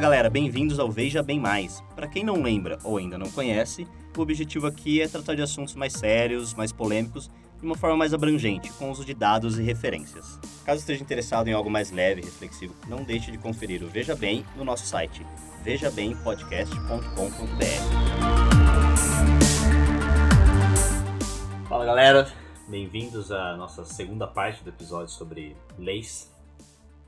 galera, bem-vindos ao Veja Bem Mais. Para quem não lembra ou ainda não conhece, o objetivo aqui é tratar de assuntos mais sérios, mais polêmicos, de uma forma mais abrangente, com uso de dados e referências. Caso esteja interessado em algo mais leve e reflexivo, não deixe de conferir o Veja Bem no nosso site vejabempodcast.com.br. Fala galera, bem-vindos à nossa segunda parte do episódio sobre leis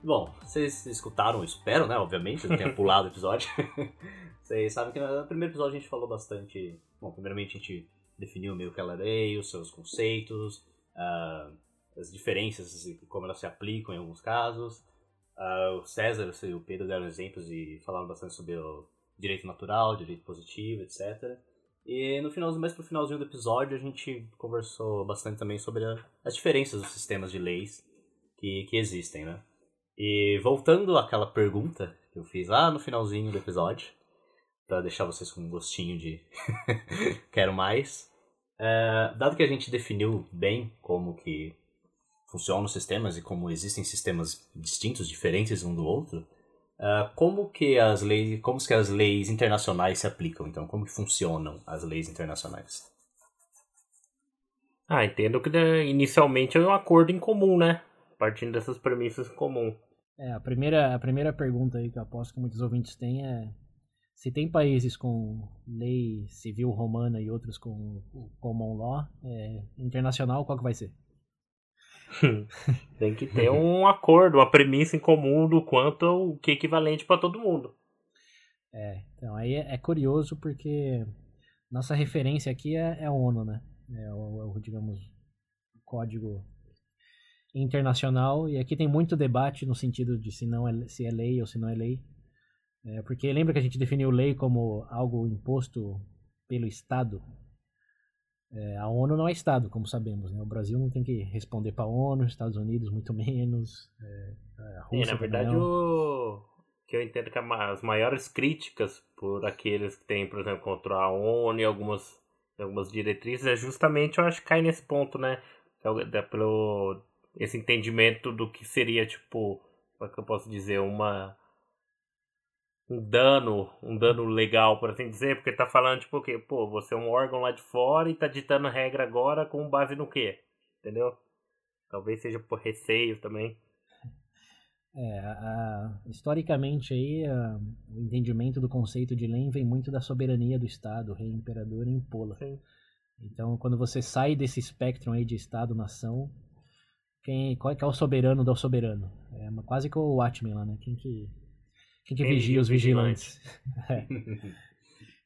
Bom, vocês escutaram, espero, né? Obviamente, não tenha pulado o episódio. vocês sabem que no primeiro episódio a gente falou bastante. Bom, primeiramente a gente definiu meio que ela lei, os seus conceitos, uh, as diferenças e como elas se aplicam em alguns casos. Uh, o César e o Pedro deram exemplos e falaram bastante sobre o direito natural, direito positivo, etc. E no finalzinho, mais pro finalzinho do episódio, a gente conversou bastante também sobre a, as diferenças dos sistemas de leis que, que existem, né? E voltando àquela pergunta que eu fiz lá no finalzinho do episódio, para deixar vocês com um gostinho de quero mais. É, dado que a gente definiu bem como que funcionam os sistemas e como existem sistemas distintos, diferentes um do outro, é, como que as leis, como que as leis internacionais se aplicam? Então, como que funcionam as leis internacionais? Ah, entendo que né, inicialmente é um acordo em comum, né? Partindo dessas premissas comuns. É, a primeira, a primeira pergunta aí que eu aposto que muitos ouvintes têm é se tem países com lei civil romana e outros com common law, é, internacional, qual que vai ser? tem que ter um acordo, uma premissa em comum do quanto o que é equivalente para todo mundo. É, então aí é, é, curioso porque nossa referência aqui é, é a ONU, né? É o, é o digamos, código internacional, e aqui tem muito debate no sentido de se, não é, se é lei ou se não é lei. É, porque lembra que a gente definiu lei como algo imposto pelo Estado? É, a ONU não é Estado, como sabemos. Né? O Brasil não tem que responder para a ONU, os Estados Unidos muito menos. É, a Rússia, é, na verdade, o que eu entendo que as maiores críticas por aqueles que têm, por exemplo, contra a ONU e algumas, algumas diretrizes é justamente, eu acho que cai nesse ponto, né? É pelo esse entendimento do que seria, tipo, como é que eu posso dizer, uma um dano, um dano legal, por assim dizer, porque tá falando, tipo, que, pô, você é um órgão lá de fora e tá ditando regra agora com base no quê? Entendeu? Talvez seja por receio também. É, a, historicamente aí, a, o entendimento do conceito de lei vem muito da soberania do Estado, rei, imperador e impola. Sim. Então, quando você sai desse espectro aí de Estado-nação, quem, qual é que é o soberano do soberano? É quase que o Watchmen lá, né? Quem que, quem que vigia os vigilantes? é.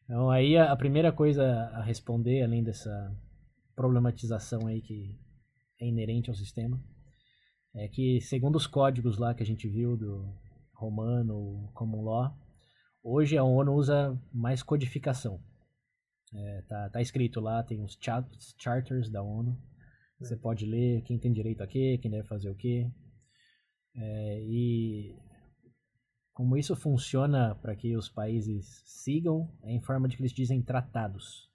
Então aí a, a, primeira coisa a responder, além dessa problematização aí que é inerente ao sistema, é que segundo os códigos lá que a gente viu do romano, common law, hoje a ONU usa mais codificação. É, tá, tá escrito lá, tem os charters da ONU, você é. pode ler quem tem direito a quê, quem deve fazer o quê. É, e como isso funciona para que os países sigam é em forma de que eles dizem tratados.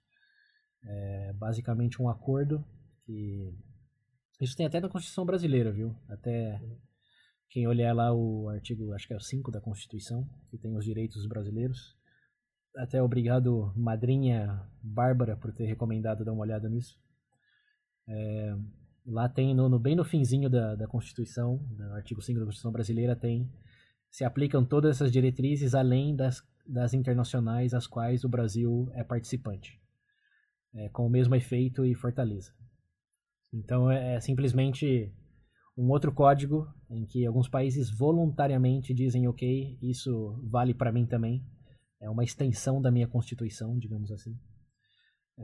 É basicamente um acordo que isso tem até na Constituição brasileira, viu? Até quem olhar lá o artigo, acho que é o 5 da Constituição, que tem os direitos brasileiros. Até obrigado, madrinha Bárbara, por ter recomendado dar uma olhada nisso. É, lá tem, no, no, bem no finzinho da, da Constituição, no artigo 5 da Constituição Brasileira, tem se aplicam todas essas diretrizes além das, das internacionais às quais o Brasil é participante, é, com o mesmo efeito e fortaleza. Então é, é simplesmente um outro código em que alguns países voluntariamente dizem ok, isso vale para mim também, é uma extensão da minha Constituição, digamos assim.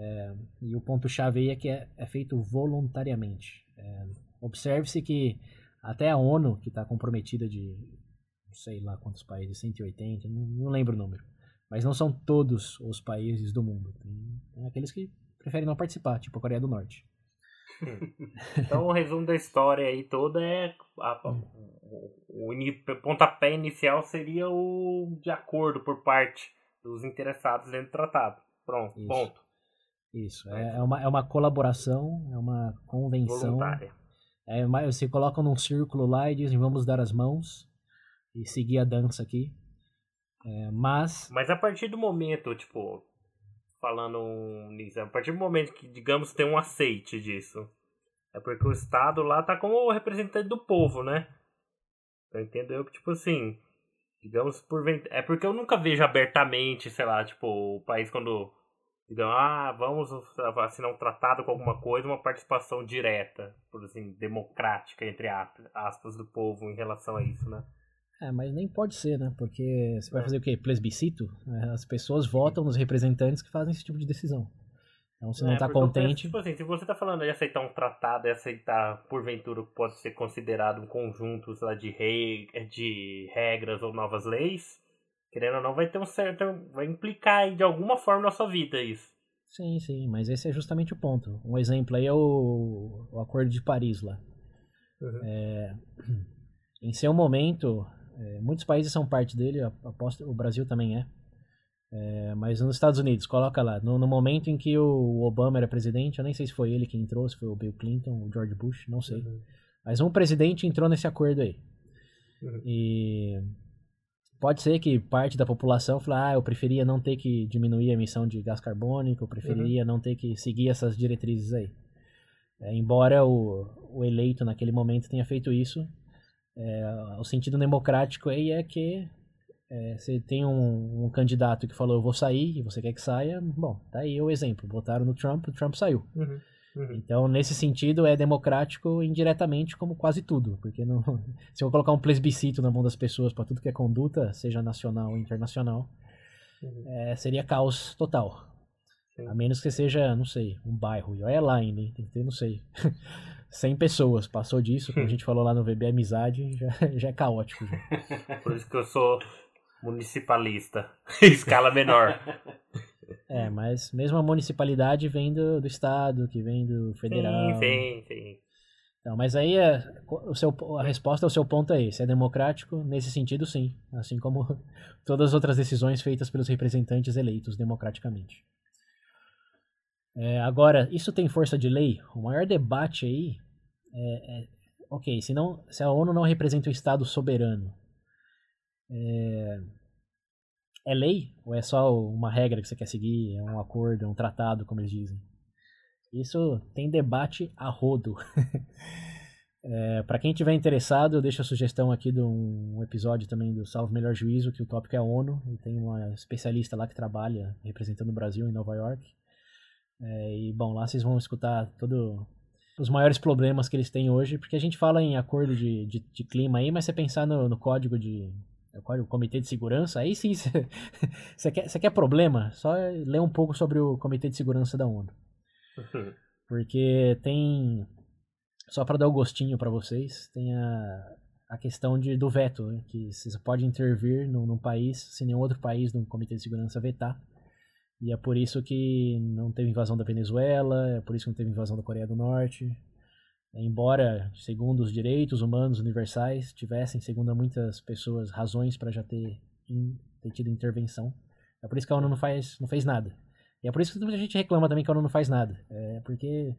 É, e o ponto-chave aí é que é, é feito voluntariamente. É, Observe-se que até a ONU, que está comprometida de não sei lá quantos países, 180, não, não, lembro o número, mas não são todos os países do mundo. Tem, tem aqueles que preferem não participar, tipo a Coreia do Norte. então o resumo da história aí toda é a, hum. o, o, pontapé inicial seria o de acordo por parte dos interessados dentro do tratado. Pronto, Isso. ponto. Isso, é, é, uma, é uma colaboração, é uma convenção. Voluntária. É, você coloca num círculo lá e dizem vamos dar as mãos e seguir a dança aqui. É, mas. Mas a partir do momento, tipo, falando nisso, a partir do momento que, digamos, tem um aceite disso, é porque o Estado lá tá como representante do povo, né? Então entendeu que, tipo assim, digamos, por é porque eu nunca vejo abertamente, sei lá, tipo, o país quando digam, ah, vamos assinar um tratado com alguma coisa, uma participação direta, por assim, democrática, entre aspas, do povo em relação a isso, né? É, mas nem pode ser, né? Porque você vai é. fazer o quê? Plebiscito? É, as pessoas votam nos representantes que fazem esse tipo de decisão. Então, se não está é, contente. Penso, tipo assim, se você está falando de aceitar um tratado e aceitar, porventura, que pode ser considerado um conjunto lá, de, rei, de regras ou novas leis, querendo ou não, vai ter um certo. vai implicar de alguma forma na sua vida isso. Sim, sim, mas esse é justamente o ponto. Um exemplo aí é o, o Acordo de Paris lá. Uhum. É, em seu momento, é, muitos países são parte dele, aposto, o Brasil também é. É, mas nos Estados Unidos, coloca lá, no, no, momento em que o Obama era presidente, eu nem sei se foi ele que entrou, se foi o Bill Clinton, o George Bush, não sei. Uhum. Mas um presidente entrou nesse acordo aí. Uhum. E pode ser que parte da população fale, ah, eu preferia não ter que diminuir a emissão de gás carbônico, eu preferia uhum. não ter que seguir essas diretrizes aí. É, embora o, o eleito naquele momento tenha feito isso, é, o sentido democrático aí é que é, você tem um, um, candidato que falou eu vou sair e você quer que saia, bom, tá aí o exemplo. Votaram no Trump, o Trump saiu. Uhum, uhum. Então, nesse sentido, é democrático indiretamente como quase tudo. Porque não, se eu colocar um plebiscito na mão das pessoas para tudo que é conduta, seja nacional ou internacional, uhum. é, seria caos total. Sim. A menos que seja, não sei, um bairro. E olha lá ainda, tem que ter, não sei, 100 pessoas. Passou disso, como a gente falou lá no VB Amizade, já, já é caótico. Já. Por isso que eu sou municipalista, escala menor. É, mas mesmo a municipalidade vem do, do estado, que vem do federal. Sim, sim, sim. Então, mas aí é, o seu, a resposta ao seu ponto é esse. É democrático? Nesse sentido, sim. Assim como todas as outras decisões feitas pelos representantes eleitos democraticamente. É, agora, isso tem força de lei? O maior debate aí é, é ok, se, não, se a ONU não representa o Estado soberano, é, é lei ou é só uma regra que você quer seguir, é um acordo, é um tratado, como eles dizem? Isso tem debate a rodo. é, para quem tiver interessado, eu deixo a sugestão aqui de um episódio também do Salve Melhor Juízo, que o tópico é a ONU, e tem uma especialista lá que trabalha representando o Brasil em Nova York. É, e bom, lá vocês vão escutar todo os maiores problemas que eles têm hoje, porque a gente fala em acordo de, de, de clima aí, mas você pensar no, no código de, o Comitê de Segurança, aí sim você quer, quer problema, só lê um pouco sobre o Comitê de Segurança da ONU. Porque tem, só para dar o gostinho para vocês, tem a, a questão de, do veto, né, que você pode intervir num, num país se nenhum outro país no Comitê de Segurança vetar. E é por isso que não teve invasão da Venezuela, é por isso que não teve invasão da Coreia do Norte, embora, segundo os direitos humanos universais, tivessem, segundo muitas pessoas, razões para já ter, in, ter tido intervenção. É por isso que a ONU não, faz, não fez nada. E é por isso que muita gente reclama também que a ONU não faz nada. É porque,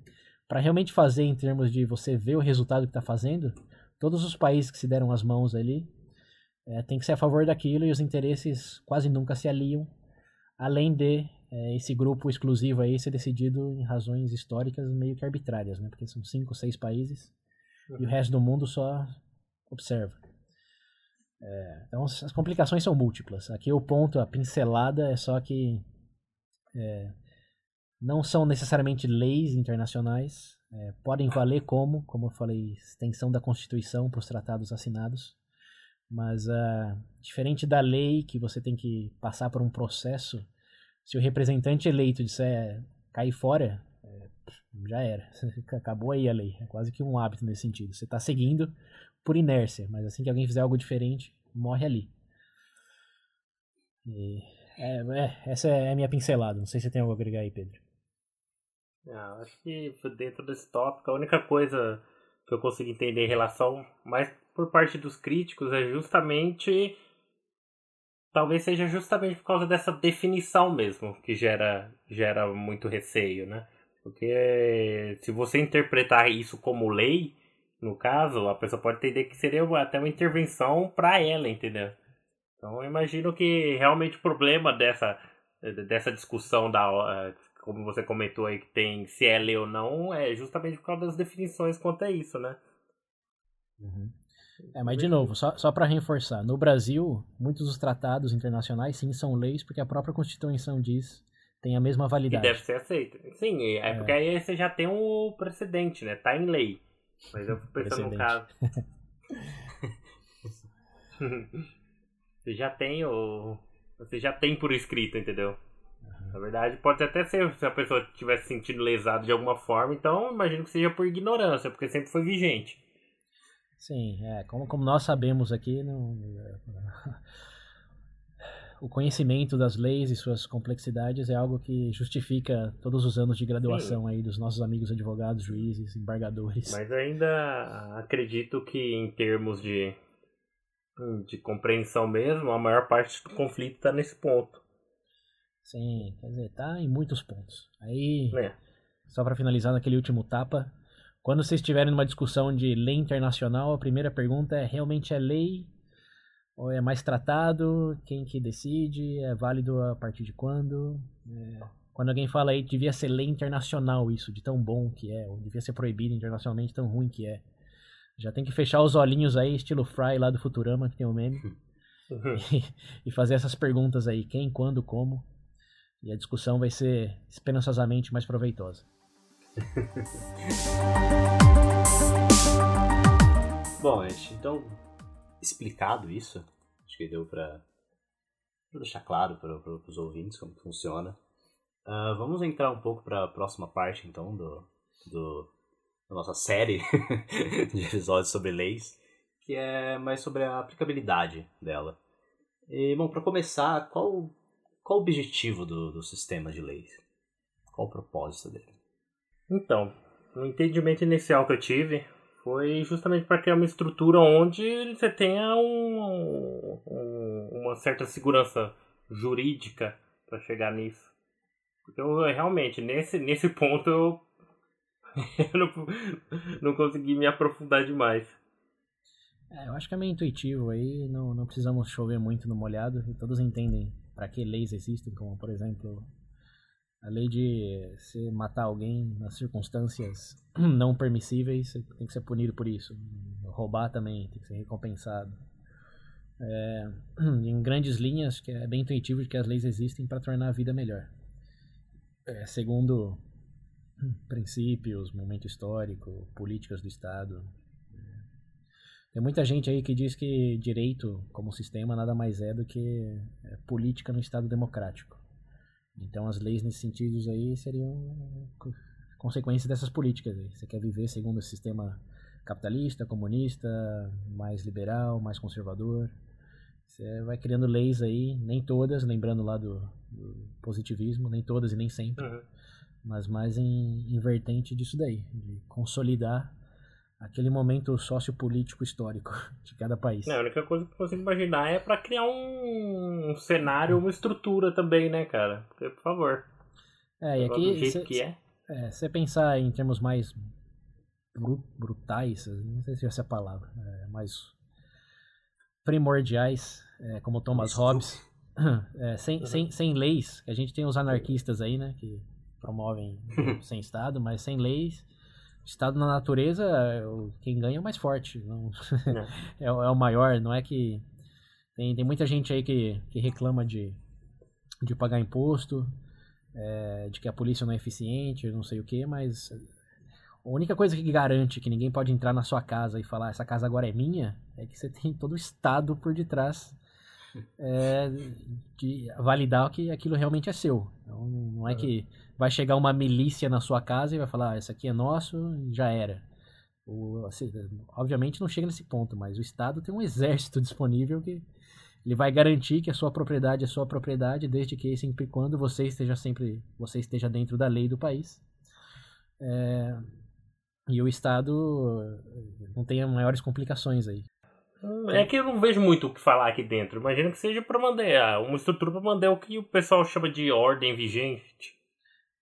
para realmente fazer em termos de você ver o resultado que está fazendo, todos os países que se deram as mãos ali é, tem que ser a favor daquilo e os interesses quase nunca se aliam, além de é, esse grupo exclusivo aí ser decidido em razões históricas meio que arbitrárias, né? Porque são cinco, seis países uhum. e o resto do mundo só observa. É, então as complicações são múltiplas. Aqui o ponto, a pincelada é só que é, não são necessariamente leis internacionais, é, podem valer como, como eu falei, extensão da Constituição para os tratados assinados, mas uh, diferente da lei que você tem que passar por um processo se o representante eleito disser cair fora, é, já era. Acabou aí a lei. É quase que um hábito nesse sentido. Você está seguindo por inércia, mas assim que alguém fizer algo diferente, morre ali. E, é, é, essa é a minha pincelada. Não sei se tem algo a agregar aí, Pedro. Ah, acho que dentro desse tópico, a única coisa que eu consigo entender em relação, mais por parte dos críticos, é justamente talvez seja justamente por causa dessa definição mesmo que gera, gera muito receio, né? Porque se você interpretar isso como lei, no caso, a pessoa pode entender que seria até uma intervenção para ela, entendeu? Então eu imagino que realmente o problema dessa, dessa discussão da como você comentou aí que tem se é lei ou não, é justamente por causa das definições quanto a isso, né? Uhum. É, mas de novo, só, só para reforçar, no Brasil, muitos dos tratados internacionais sim são leis porque a própria Constituição diz tem a mesma validade. E deve ser aceito. Sim, é, é. porque aí você já tem um precedente, né? Tá em lei. Mas eu fico pensando no caso. você já tem o. Você já tem por escrito, entendeu? Uhum. Na verdade, pode até ser se a pessoa tivesse sentido lesado de alguma forma, então imagino que seja por ignorância, porque sempre foi vigente. Sim, é, como, como nós sabemos aqui, não, o conhecimento das leis e suas complexidades é algo que justifica todos os anos de graduação Sim. aí dos nossos amigos advogados, juízes, embargadores. Mas ainda acredito que em termos de, de compreensão mesmo, a maior parte do conflito está nesse ponto. Sim, quer dizer, tá em muitos pontos. Aí, é. só para finalizar naquele último tapa, quando vocês estiverem numa discussão de lei internacional, a primeira pergunta é: realmente é lei? Ou é mais tratado? Quem que decide? É válido a partir de quando? É, quando alguém fala aí, devia ser lei internacional isso, de tão bom que é, ou devia ser proibido internacionalmente, tão ruim que é. Já tem que fechar os olhinhos aí, estilo Fry lá do Futurama, que tem o um meme, e, e fazer essas perguntas aí: quem, quando, como. E a discussão vai ser esperançosamente mais proveitosa. Bom, gente, então, explicado isso, acho que deu pra deixar claro para os ouvintes como funciona. Uh, vamos entrar um pouco para a próxima parte, então, do, do, da nossa série de episódios sobre leis, que é mais sobre a aplicabilidade dela. E, bom, para começar, qual, qual o objetivo do, do sistema de leis? Qual o propósito dele? Então, o entendimento inicial que eu tive foi justamente para criar uma estrutura onde você tenha um, um, uma certa segurança jurídica para chegar nisso. Eu realmente, nesse, nesse ponto, eu, eu não, não consegui me aprofundar demais. É, eu acho que é meio intuitivo aí, não, não precisamos chover muito no molhado e todos entendem para que leis existem, como por exemplo a lei de se matar alguém nas circunstâncias não permissíveis, você tem que ser punido por isso. Roubar também tem que ser recompensado. É, em grandes linhas, que é bem intuitivo que as leis existem para tornar a vida melhor. É, segundo princípios, momento histórico, políticas do Estado. É. Tem muita gente aí que diz que direito como sistema nada mais é do que é, política no Estado democrático. Então as leis nesse sentido aí seriam consequências dessas políticas. Aí. Você quer viver segundo o sistema capitalista, comunista, mais liberal, mais conservador. Você vai criando leis aí, nem todas, lembrando lá do, do positivismo, nem todas e nem sempre, uhum. mas mais em, em vertente disso daí, de consolidar aquele momento sociopolítico histórico de cada país. É, a única coisa que eu consigo imaginar é para criar um, um, cenário, uma estrutura também, né, cara? Porque, por favor. É, e aqui. Cê, que é. É, você pensar em termos mais brutais, não sei se essa é a palavra, é, mais primordiais, é, como Thomas Hobbes, é, sem, uhum. sem, sem leis, a gente tem os anarquistas aí, né, que promovem sem Estado, mas sem leis, Estado na natureza, quem ganha é o mais forte. Não, é. é, o maior, não é que. Tem, tem muita gente aí que, que reclama de, de pagar imposto, é, de que a polícia não é eficiente, não sei o que, mas a única coisa que garante que ninguém pode entrar na sua casa e falar essa casa agora é minha é que você tem todo o Estado por detrás é, de validar que aquilo realmente é seu. Então, não é que vai chegar uma milícia na sua casa e vai falar, ah, isso aqui é nosso, já era. O, assim, obviamente não chega nesse ponto, mas o Estado tem um exército disponível que ele vai garantir que a sua propriedade é sua propriedade, desde que sempre quando você esteja sempre você esteja dentro da lei do país. É, e o Estado não tenha maiores complicações aí. É que eu não vejo muito o que falar aqui dentro. Imagino que seja para mandar uma estrutura para mandar o que o pessoal chama de ordem vigente.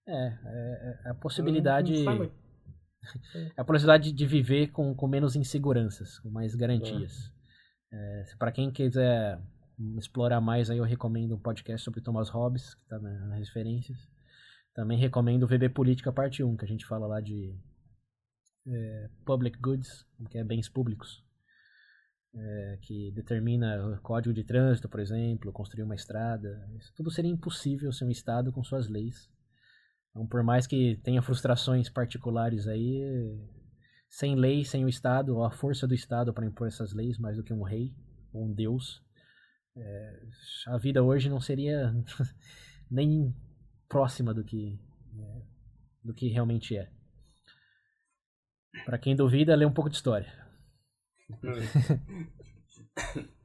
É, é, é a possibilidade. Não, não é a possibilidade de viver com, com menos inseguranças, com mais garantias. É. é para quem quiser explorar mais, aí eu recomendo um podcast sobre Thomas Hobbes, que está na, nas referências. Também recomendo o VB Política Parte 1, que a gente fala lá de é, public goods, que é bens públicos, é, que determina o código de trânsito, por exemplo, construir uma estrada. Isso tudo seria impossível sem um Estado com suas leis. Então, por mais que tenha frustrações particulares aí, sem lei, sem o Estado, ou a força do Estado para impor essas leis, mais do que um rei ou um deus, é, a vida hoje não seria nem próxima do que, é, do que realmente é. Para quem duvida, lê um pouco de história.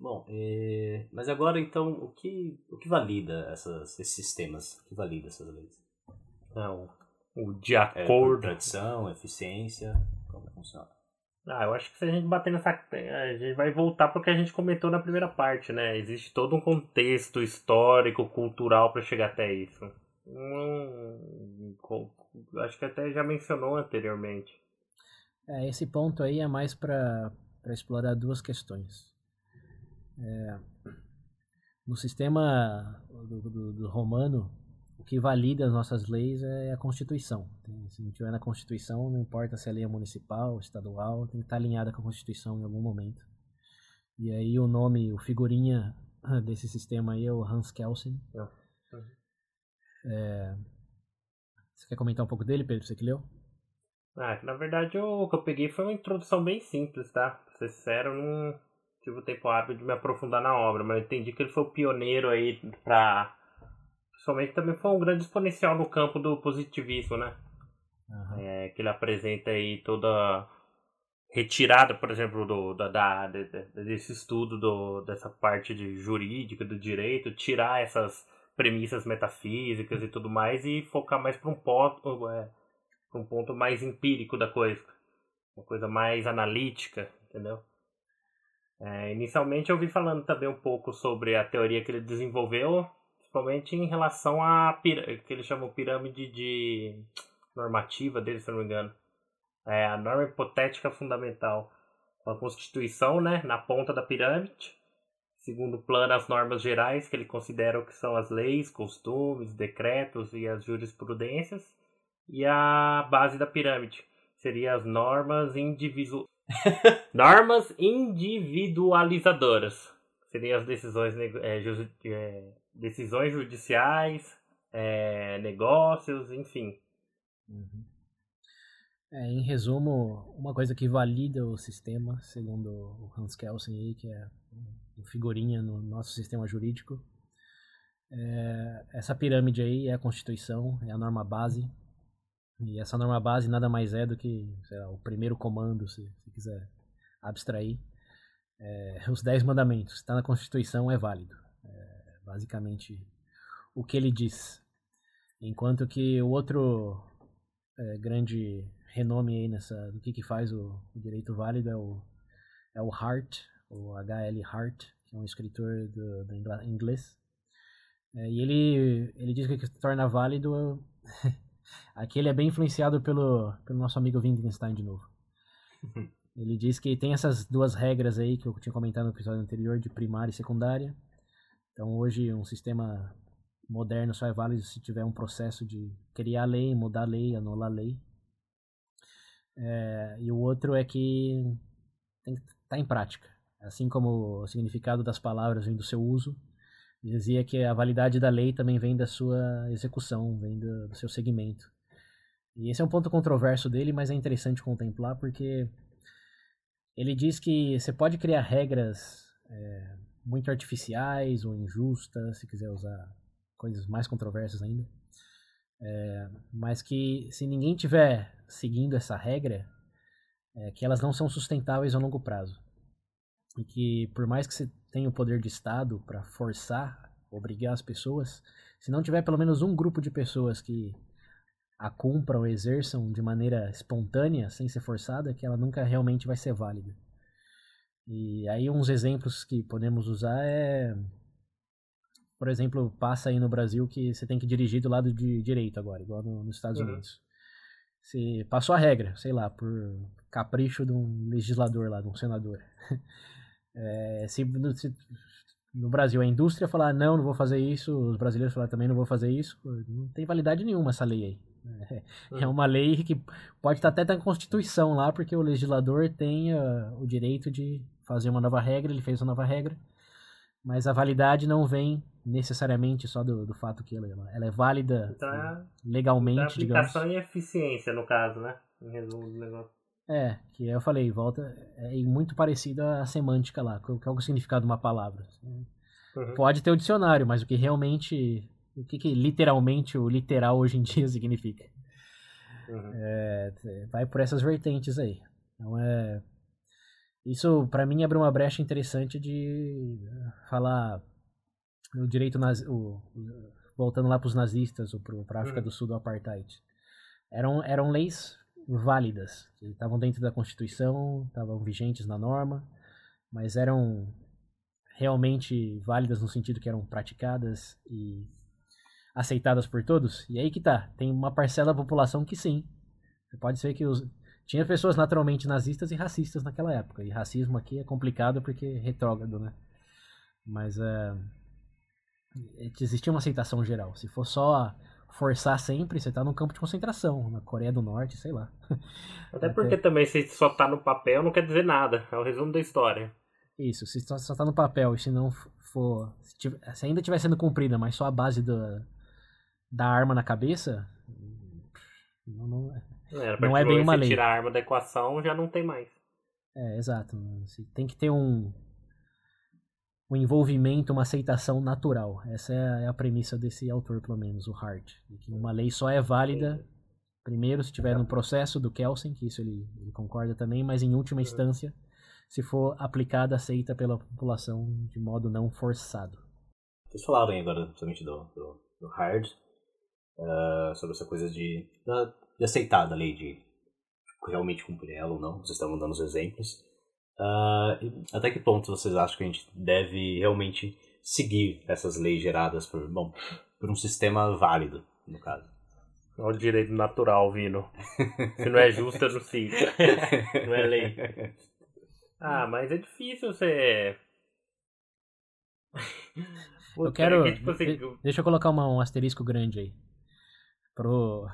Bom, é... mas agora então, o que, o que valida essas, esses sistemas? O que valida essas leis? Não, o de acordo. É, tradição, eficiência, como funciona? Ah, eu acho que se a gente bater nessa. A gente vai voltar para o que a gente comentou na primeira parte, né? Existe todo um contexto histórico, cultural para chegar até isso. Hum, acho que até já mencionou anteriormente. É, esse ponto aí é mais para explorar duas questões. É, no sistema do, do, do, romano, o que valida as nossas leis é a Constituição. Se não tiver na Constituição, não importa se a lei é municipal, estadual, tem que estar alinhada com a Constituição em algum momento. E aí o nome, o figurinha desse sistema aí é o Hans Kelsen. É, você quer comentar um pouco dele, Pedro? Você que leu? Ah, na verdade o que eu peguei foi uma introdução bem simples, tá? Pra ser sincero, não tive o tempo hábil de me aprofundar na obra, mas eu entendi que ele foi o pioneiro aí pra. Principalmente também foi um grande exponencial no campo do positivismo, né? Uhum. É, que ele apresenta aí toda retirada, por exemplo, do, da, da, desse estudo do, dessa parte de jurídica, do direito, tirar essas premissas metafísicas e tudo mais e focar mais para um ponto, um ponto mais empírico da coisa, uma coisa mais analítica, entendeu? É, inicialmente eu vi falando também um pouco sobre a teoria que ele desenvolveu, principalmente em relação à que ele chamou pirâmide de normativa dele, se não me engano. É a norma hipotética fundamental. A Constituição, né, na ponta da pirâmide. Segundo plano, as normas gerais, que ele considera que são as leis, costumes, decretos e as jurisprudências e a base da pirâmide. Seria as normas individu... normas individualizadoras. Seriam as decisões, é, ju... é, decisões judiciais, é, negócios, enfim. Uhum. É, em resumo, uma coisa que valida o sistema, segundo o Hans Kelsen aí, que é figurinha no nosso sistema jurídico, é, essa pirâmide aí é a Constituição, é a norma base, e essa norma base nada mais é do que lá, o primeiro comando, se, se quiser abstrair. É, os Dez Mandamentos. Está na Constituição, é válido. É, basicamente, o que ele diz. Enquanto que o outro é, grande renome aí nessa, do que, que faz o, o, direito válido é o, é o Hart, o H.L. Hart, que é um escritor do, do inglês. É, e ele, ele diz que o que torna válido Aqui ele é bem influenciado pelo, pelo nosso amigo Wittgenstein de novo. ele diz que tem essas duas regras aí que eu tinha comentado no episódio anterior, de primária e secundária. Então hoje um sistema moderno só é válido se tiver um processo de criar lei, mudar lei, anular lei. É, e o outro é que tem que estar tá em prática. Assim como o significado das palavras vem do seu uso, dizia que a validade da lei também vem da sua execução, vem do, do seu segmento. E esse é um ponto controverso dele, mas é interessante contemplar porque ele diz que você pode criar regras é, muito artificiais ou injustas, se quiser usar coisas mais controversas ainda, é, mas que se ninguém tiver seguindo essa regra, é, que elas não são sustentáveis a longo prazo. E que por mais que você tenha o poder de Estado para forçar, obrigar as pessoas, se não tiver pelo menos um grupo de pessoas que a cumpram, exerçam de maneira espontânea, sem ser forçada, que ela nunca realmente vai ser válida. E aí uns exemplos que podemos usar é, por exemplo, passa aí no Brasil que você tem que dirigir do lado de direito agora, igual no, nos Estados uhum. Unidos. Se passou a regra, sei lá, por capricho de um legislador lá, de um senador. É, se, se, no Brasil a indústria falar não, não vou fazer isso, os brasileiros falar também não vou fazer isso, não tem validade nenhuma essa lei aí. É, é uma lei que pode estar até na Constituição lá, porque o legislador tem uh, o direito de fazer uma nova regra, ele fez uma nova regra, mas a validade não vem necessariamente só do, do fato que ela, ela é válida então, é, legalmente, então aplicação digamos. e eficiência, no caso, né? Em resumo do negócio. É, que eu falei, volta, é muito parecido à semântica lá, qual é o significado de uma palavra. Uhum. Pode ter o dicionário, mas o que realmente, o que, que literalmente o literal hoje em dia significa. Uhum. É, vai por essas vertentes aí. Então é, isso para mim abre uma brecha interessante de falar o direito nazi, o, voltando lá para os nazistas ou para a África uhum. do Sul do apartheid. Eram, eram leis válidas, estavam dentro da Constituição, estavam vigentes na norma, mas eram realmente válidas no sentido que eram praticadas e aceitadas por todos? E aí que tá, tem uma parcela da população que sim. Pode ser que os tinha pessoas naturalmente nazistas e racistas naquela época. E racismo aqui é complicado porque é retrógrado, né? Mas uh, existia uma aceitação geral. Se for só forçar sempre, você tá num campo de concentração, na Coreia do Norte, sei lá. Até porque Até... também se só tá no papel não quer dizer nada, é o resumo da história. Isso, se só, só tá no papel e se não for. Se, tiver, se ainda estiver sendo cumprida, mas só a base do, da arma na cabeça. Não, não, é, não é bem uma lei. tirar a arma da equação, já não tem mais. É, exato. Tem que ter um, um envolvimento, uma aceitação natural. Essa é a premissa desse autor, pelo menos, o Hart. Que uma lei só é válida, primeiro, se tiver no processo do Kelsen, que isso ele, ele concorda também, mas em última instância, se for aplicada, aceita pela população de modo não forçado. Vocês falaram aí agora, principalmente do, do, do Hard, uh, sobre essa coisa de, de aceitar da lei, de realmente cumprir ela ou não. Vocês estavam dando os exemplos. Uh, até que ponto vocês acham que a gente deve realmente seguir essas leis geradas por, bom, por um sistema válido, no caso? Olha o direito natural vindo. Se não é justo, eu não sigo. Não é lei. Ah, mas é difícil você. eu quero. É que, tipo, assim, Deixa eu colocar uma, um asterisco grande aí. Pro,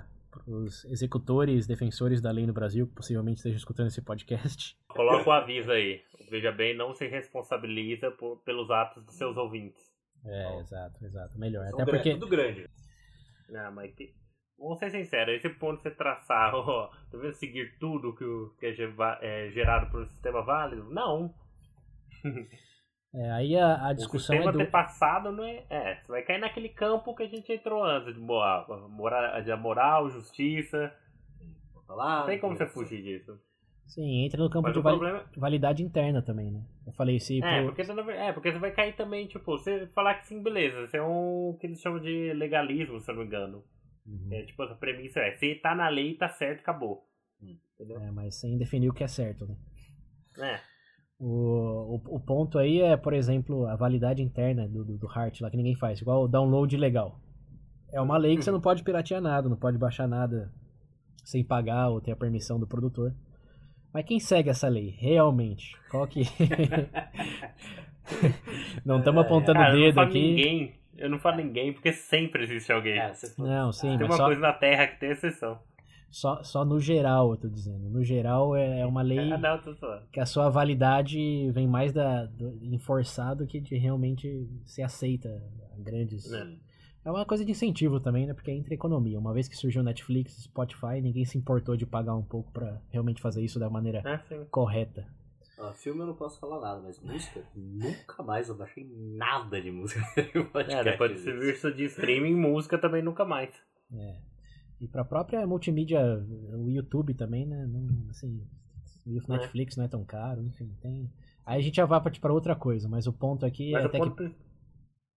os executores, defensores da lei no Brasil, que possivelmente estejam escutando esse podcast. Coloca o aviso aí. Veja bem, não se responsabiliza por, pelos atos dos seus ouvintes. É, exato, exato. Melhor. Até porque. Tudo grande. Não, mas que... vamos ser sinceros, esse ponto de você traçar, ó, devendo seguir tudo que, o, que é, é gerado por um sistema válido? Não. É, aí a, a discussão o sistema é do... ter passado não é, é, você vai cair naquele campo que a gente entrou antes de moral, moral, de moral justiça. Não tem como você fugir disso. Sim, entra no campo Mas de problema... validade interna também, né? Eu falei se é, pro... porque você não... é, porque você vai cair também, tipo, você falar que sim, beleza, você é um que eles chamam de legalismo, se eu não me engano. Uhum. É, tipo, essa premissa é, se tá na lei, tá certo, acabou. Entendeu? É, mas sem definir o que é certo, né? É. O, o, o, ponto aí é, por exemplo, a validade interna do, do, do Heart lá que ninguém faz, igual o download legal. É uma lei que você não pode piratear nada, não pode baixar nada sem pagar ou ter a permissão do produtor. Mas quem segue essa lei, realmente? Qual que. não estamos é, apontando o dedo aqui. Ninguém. Eu não falo ninguém, porque sempre existe alguém. É, não, sim, tem uma só... coisa na Terra que tem exceção. Só, só no geral, eu tô dizendo. No geral é, é uma lei ah, não, que a sua validade vem mais da, do, enforçado que de realmente se aceita grandes. Não. É. é uma coisa de incentivo também, né? Porque é entre economia. Uma vez que surgiu Netflix, Spotify, ninguém se importou de pagar um pouco para realmente fazer isso da maneira é, correta. Ah, filme eu não posso falar nada, mas música, nunca mais eu baixei nada de música. é, depois de serviço de streaming, música também nunca mais. É. E para a própria multimídia, o YouTube também, né? Não, assim, o é. Netflix é. não é tão caro, enfim, tem. Aí a gente já vai para outra coisa, mas o ponto aqui mas é até ponto... que.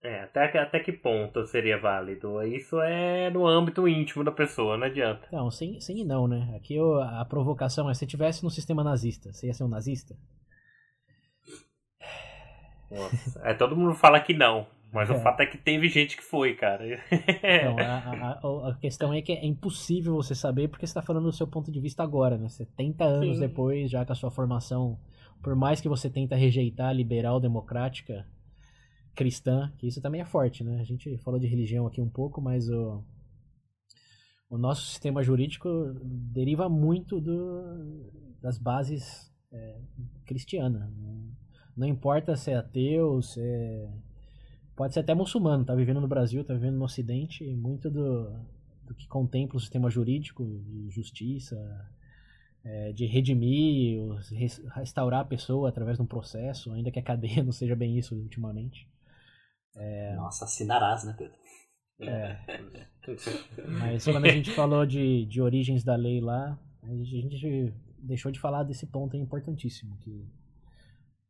É, até, até que ponto seria válido? Isso é no âmbito íntimo da pessoa, não adianta. Não, sim, sim e não, né? Aqui eu, a provocação é, se tivesse no sistema nazista, você ia ser um nazista? Nossa, é, todo mundo fala que não. Mas é. o fato é que teve gente que foi, cara. Então, a, a, a, questão é que é impossível você saber porque você está falando do seu ponto de vista agora, né? 70 anos Sim. depois, já com a sua formação, por mais que você tenta rejeitar a liberal democrática, cristã, que isso também é forte, né? A gente falou de religião aqui um pouco, mas o, o nosso sistema jurídico deriva muito do, das bases é, cristianas. Não, não importa se é ateu, se é, pode ser até muçulmano, tá vivendo no Brasil, tá vivendo no Ocidente, e muito do, do que contempla o sistema jurídico de justiça, é, de redimir, restaurar a pessoa através de um processo, ainda que a cadeia não seja bem isso ultimamente. É... Nossa, assinarás, né, Pedro? É. Mas quando a gente falou de, de origens da lei lá, a gente deixou de falar desse ponto importantíssimo, que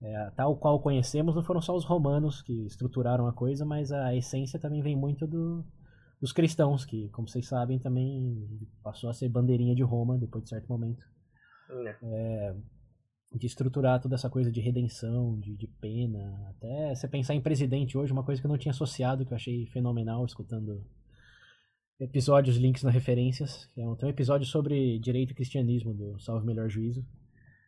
é, tal qual conhecemos não foram só os romanos que estruturaram a coisa, mas a essência também vem muito do, dos cristãos, que, como vocês sabem, também passou a ser bandeirinha de Roma depois de certo momento. É. de estruturar toda essa coisa de redenção, de, de, pena, até você pensar em presidente hoje, uma coisa que eu não tinha associado, que eu achei fenomenal escutando episódios, links nas referências. É um, tem um episódio sobre direito e cristianismo do Salve Melhor Juízo.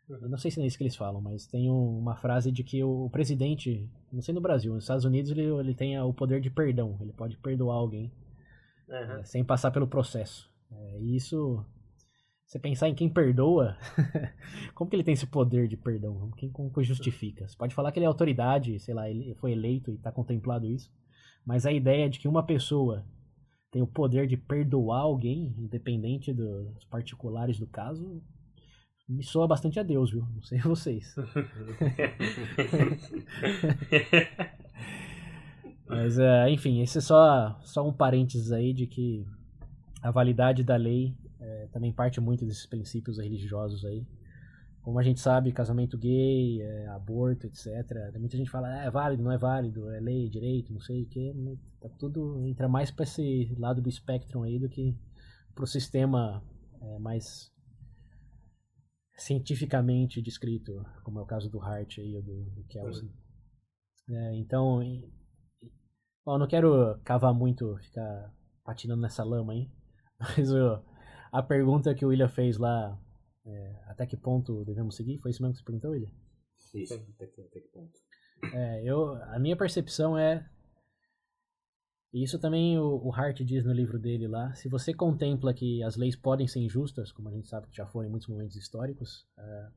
Eu não sei se é isso que eles falam, mas tem um, uma frase de que o, o, presidente, não sei no Brasil, nos Estados Unidos ele, ele tem o poder de perdão, ele pode perdoar alguém uhum. é, sem passar pelo processo. É, e isso você pensar em quem perdoa, como que ele tem esse poder de perdão? Quem como que justifica? Você pode falar que ele é autoridade, sei lá, ele foi eleito e está contemplado isso, mas a ideia de que uma pessoa tem o poder de perdoar alguém, independente dos particulares do caso, me soa bastante a Deus, viu? Não sei vocês. mas, é, enfim, esse é só, só um parênteses aí de que a validade da lei é, também parte muito desses princípios religiosos aí. Como a gente sabe, casamento gay, é, aborto, etc. Muita gente fala, ah, é válido, não é válido, é lei, direito, não sei o que. Tá tudo entra mais para esse lado do espectro aí do que para o sistema é, mais cientificamente descrito, como é o caso do Hart aí, do, do Kelsen. É, então, bom, não quero cavar muito, ficar patinando nessa lama aí, mas a pergunta que o William fez lá, é, até que ponto devemos seguir? Foi isso mesmo que você perguntou, William? Isso, até que, até que ponto. É, eu, a minha percepção é. E isso também o, o Hart diz no livro dele lá. Se você contempla que as leis podem ser injustas, como a gente sabe que já foram em muitos momentos históricos, é,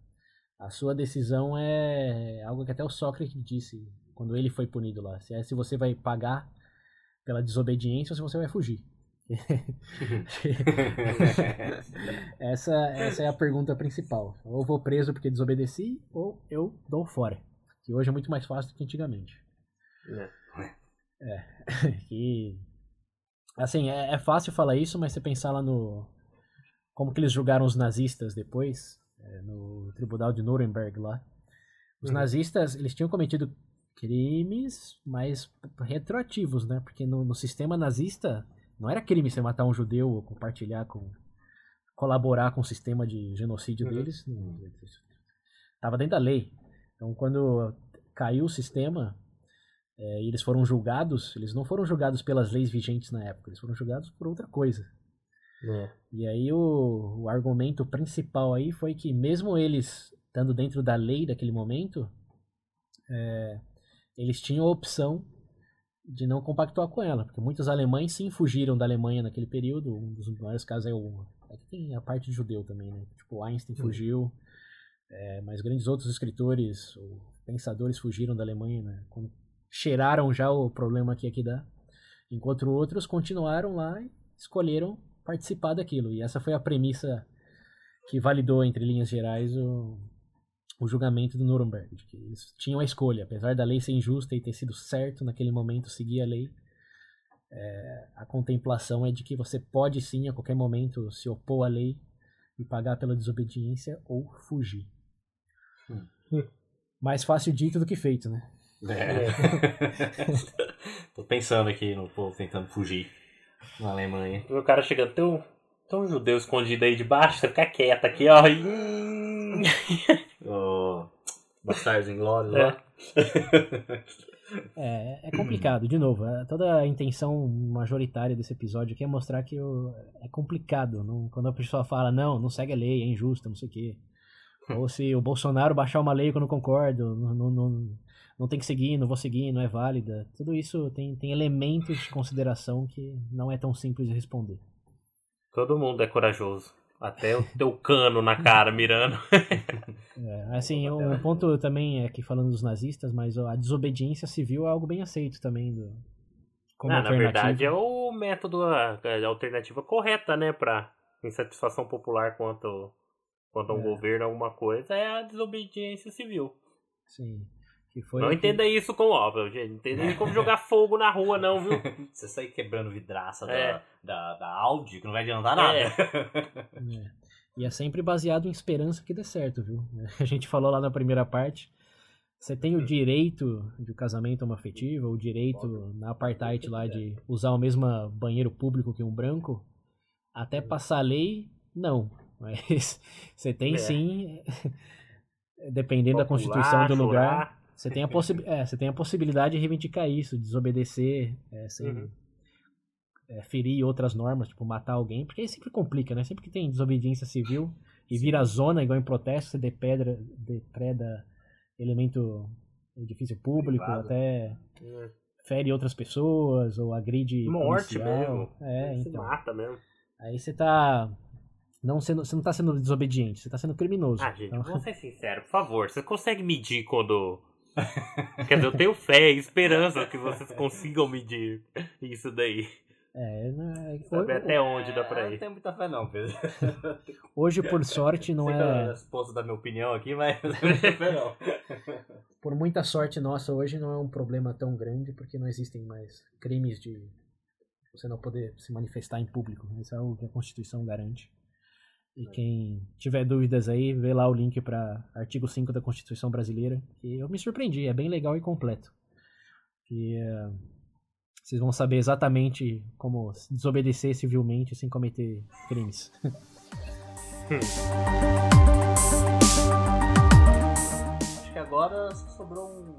a sua decisão é algo que até o Sócrates disse quando ele foi punido lá. Se é se você vai pagar pela desobediência ou se você vai fugir. essa, essa é a pergunta principal. Ou vou preso porque desobedeci, ou eu dou fora. Que hoje é muito mais fácil do que antigamente. É. é. Que. Assim, é, é fácil falar isso, mas você pensar lá no. Como que eles julgaram os nazistas depois, é, no tribunal de Nuremberg lá. Os uhum. nazistas, eles tinham cometido crimes mais retroativos, né? Porque no, no sistema nazista não era crime você matar um judeu ou compartilhar com. colaborar com o sistema de genocídio uhum. deles. Não, tava dentro da lei. Então quando caiu o sistema é, e eles foram julgados, eles não foram julgados pelas leis vigentes na época, eles foram julgados por outra coisa. É. E aí o, o argumento principal aí foi que mesmo eles estando dentro da lei daquele momento, é, eles tinham a opção de não compactuar com ela, porque muitos alemães sim fugiram da Alemanha naquele período. Um dos maiores casos é o. É que tem a parte de judeu também, né? Tipo, Einstein uhum. fugiu, é, mas grandes outros escritores, pensadores fugiram da Alemanha, né? Quando cheiraram já o problema que aqui dá. Enquanto outros continuaram lá e escolheram participar daquilo. E essa foi a premissa que validou, entre linhas gerais, o, o julgamento do Nuremberg, de que eles tinham a escolha, apesar da lei ser injusta e ter sido certo naquele momento seguir a lei, é, a contemplação é de que você pode sim a qualquer momento se opor à lei e pagar pela desobediência ou fugir. Hum. Mais fácil dito do que feito, né? É. Tô pensando aqui no povo tentando fugir na Alemanha. O cara chegando, tem um, tem um judeu escondido aí debaixo, você fica quieto aqui, ó. o Bastardos Inglórios é. lá. É, é complicado, de novo. É, toda a intenção majoritária desse episódio aqui é mostrar que o, é complicado. Não, quando a pessoa fala, não, não segue a lei, é injusta, não sei o quê. Ou se o Bolsonaro baixar uma lei que eu não concordo, não, não, não, não tem que seguir, não vou seguir, não é válida. Tudo isso tem, tem elementos de consideração que não é tão simples de responder. Todo mundo é corajoso. Até o teu cano na cara mirando. é, assim, um ponto também é que falando dos nazistas, mas a desobediência civil é algo bem aceito também. Do, como Não, na verdade é o método, a, a alternativa correta, né, para insatisfação popular quanto, quanto a um é. governo, alguma coisa, é a desobediência civil. Sim não que... entenda isso como óbvio, gente. Não entenda isso como jogar fogo na rua, não, viu? Você sair quebrando vidraça é. da, da, da, Audi, que não vai adiantar nada. É. é. E é sempre baseado em esperança que dê certo, viu? A gente falou lá na primeira parte. Você tem o direito de um casamento homoafetivo, o direito na apartheid lá de usar o mesmo banheiro público que um branco. Até passar a lei, não. Mas você tem é. sim, dependendo Popular, da constituição do lugar. Você tem, a possi é, você tem a possibilidade de reivindicar isso, desobedecer, é, sem uhum. é, ferir outras normas, tipo matar alguém, porque aí sempre complica, né? Sempre que tem desobediência civil e vira zona, igual em protesto, você depedra, depreda elemento edifício público, Privado. até uhum. fere outras pessoas ou agride Morte policial. mesmo. É, então. Se mata mesmo. Aí você tá não sendo, você não tá sendo desobediente, você tá sendo criminoso. Ah, gente, então... vamos ser sincero, por favor. Você consegue medir quando Quer dizer, eu tenho fé e esperança que vocês consigam medir isso daí. É, não é... Saber até onde dá pra ir. não tenho muita fé não, Pedro. Hoje, por sorte, não Sei é... Eu posso dar minha opinião aqui, mas não tenho fé não. Por muita sorte nossa, hoje não é um problema tão grande, porque não existem mais crimes de você não poder se manifestar em público. Isso é o que a Constituição garante. E quem tiver dúvidas aí, vê lá o link para artigo 5 da Constituição Brasileira, que eu me surpreendi, é bem legal e completo. E uh, vocês vão saber exatamente como desobedecer civilmente sem cometer crimes. Acho que agora sobrou um.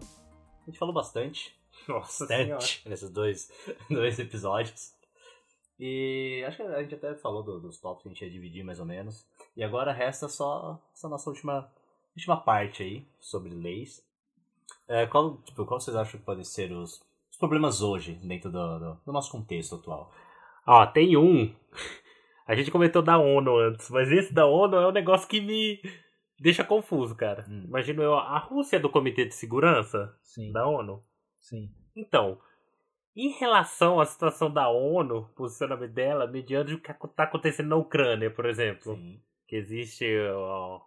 A gente falou bastante. Nossa, bastante nesses dois, dois episódios. E acho que a gente até falou do, dos tops que a gente ia dividir mais ou menos. E agora resta só essa nossa última, última parte aí sobre leis. É, qual, tipo, qual vocês acham que podem ser os, os problemas hoje dentro do, do, do, nosso contexto atual? Ó, tem um. A gente comentou da ONU antes, mas esse da ONU é um negócio que me deixa confuso, cara. Hum. Imagino eu, a Rússia é do Comitê de Segurança Sim. da ONU? Sim. Então, em relação à situação da ONU, posicionamento dela, mediante o que está acontecendo na Ucrânia, por exemplo, Sim. que existe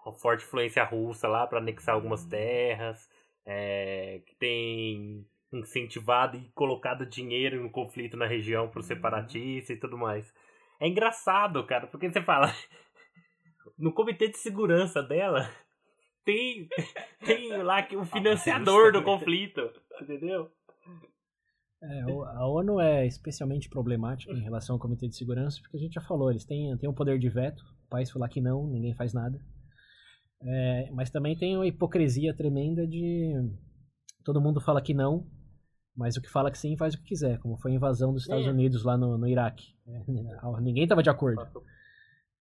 uma forte influência russa lá para anexar algumas uhum. terras, é, que tem incentivado e colocado dinheiro no conflito na região para os uhum. separatistas e tudo mais. É engraçado, cara, porque você fala no comitê de segurança dela tem tem lá o financiador do conflito, entendeu? É, a ONU é especialmente problemática em relação ao Comitê de Segurança, porque a gente já falou, eles têm, têm um poder de veto, o país falar que não, ninguém faz nada. É, mas também tem uma hipocrisia tremenda de todo mundo fala que não, mas o que fala que sim faz o que quiser, como foi a invasão dos Estados é. Unidos lá no, no Iraque. É, ninguém estava de acordo.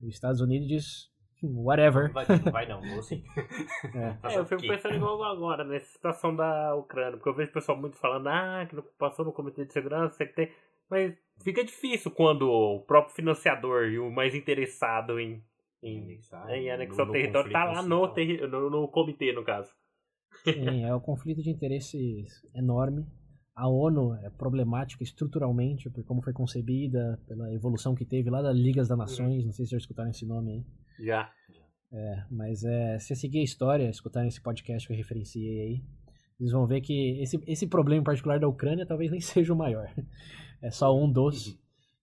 Os Estados Unidos diz whatever. Não vai, não, vai não, vou sim. É. é eu fico pensando igual agora, nessa situação da Ucrânia, porque eu vejo o pessoal muito falando, ah, que não passou no comitê de segurança, sei que tem. Mas fica difícil quando o próprio financiador e o mais interessado em, em, anexar, em anexar o território tá lá no, terri no, no comitê, no caso. Sim, é um conflito de interesses enorme. A ONU é problemática estruturalmente por como foi concebida, pela evolução que teve lá das Ligas das Nações, não sei se já escutaram esse nome aí. Já. É, mas é, se seguir a história, escutarem esse podcast que eu referenciei aí, eles vão ver que esse, esse problema em particular da Ucrânia talvez nem seja o maior. É só um dos. Uhum.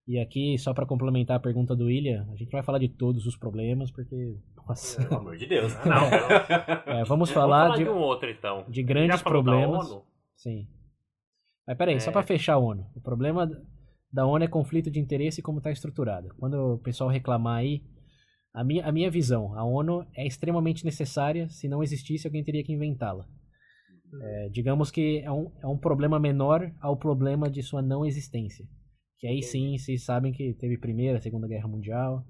E aqui, só para complementar a pergunta do William, a gente vai falar de todos os problemas, porque. Nossa. Pelo amor de Deus. Não, é, vamos falar, falar de, de, um outro, então. De grandes problemas. Sim. Mas peraí, é... só para fechar a ONU. O problema da ONU é conflito de interesse e como está estruturada. Quando o pessoal reclamar aí a minha, a minha visão, a ONU é extremamente necessária. Se não existisse, alguém teria que inventá-la. É, digamos que é um, é um problema menor ao problema de sua não existência. Que aí sim, vocês sabem que teve Primeira, Segunda Guerra Mundial.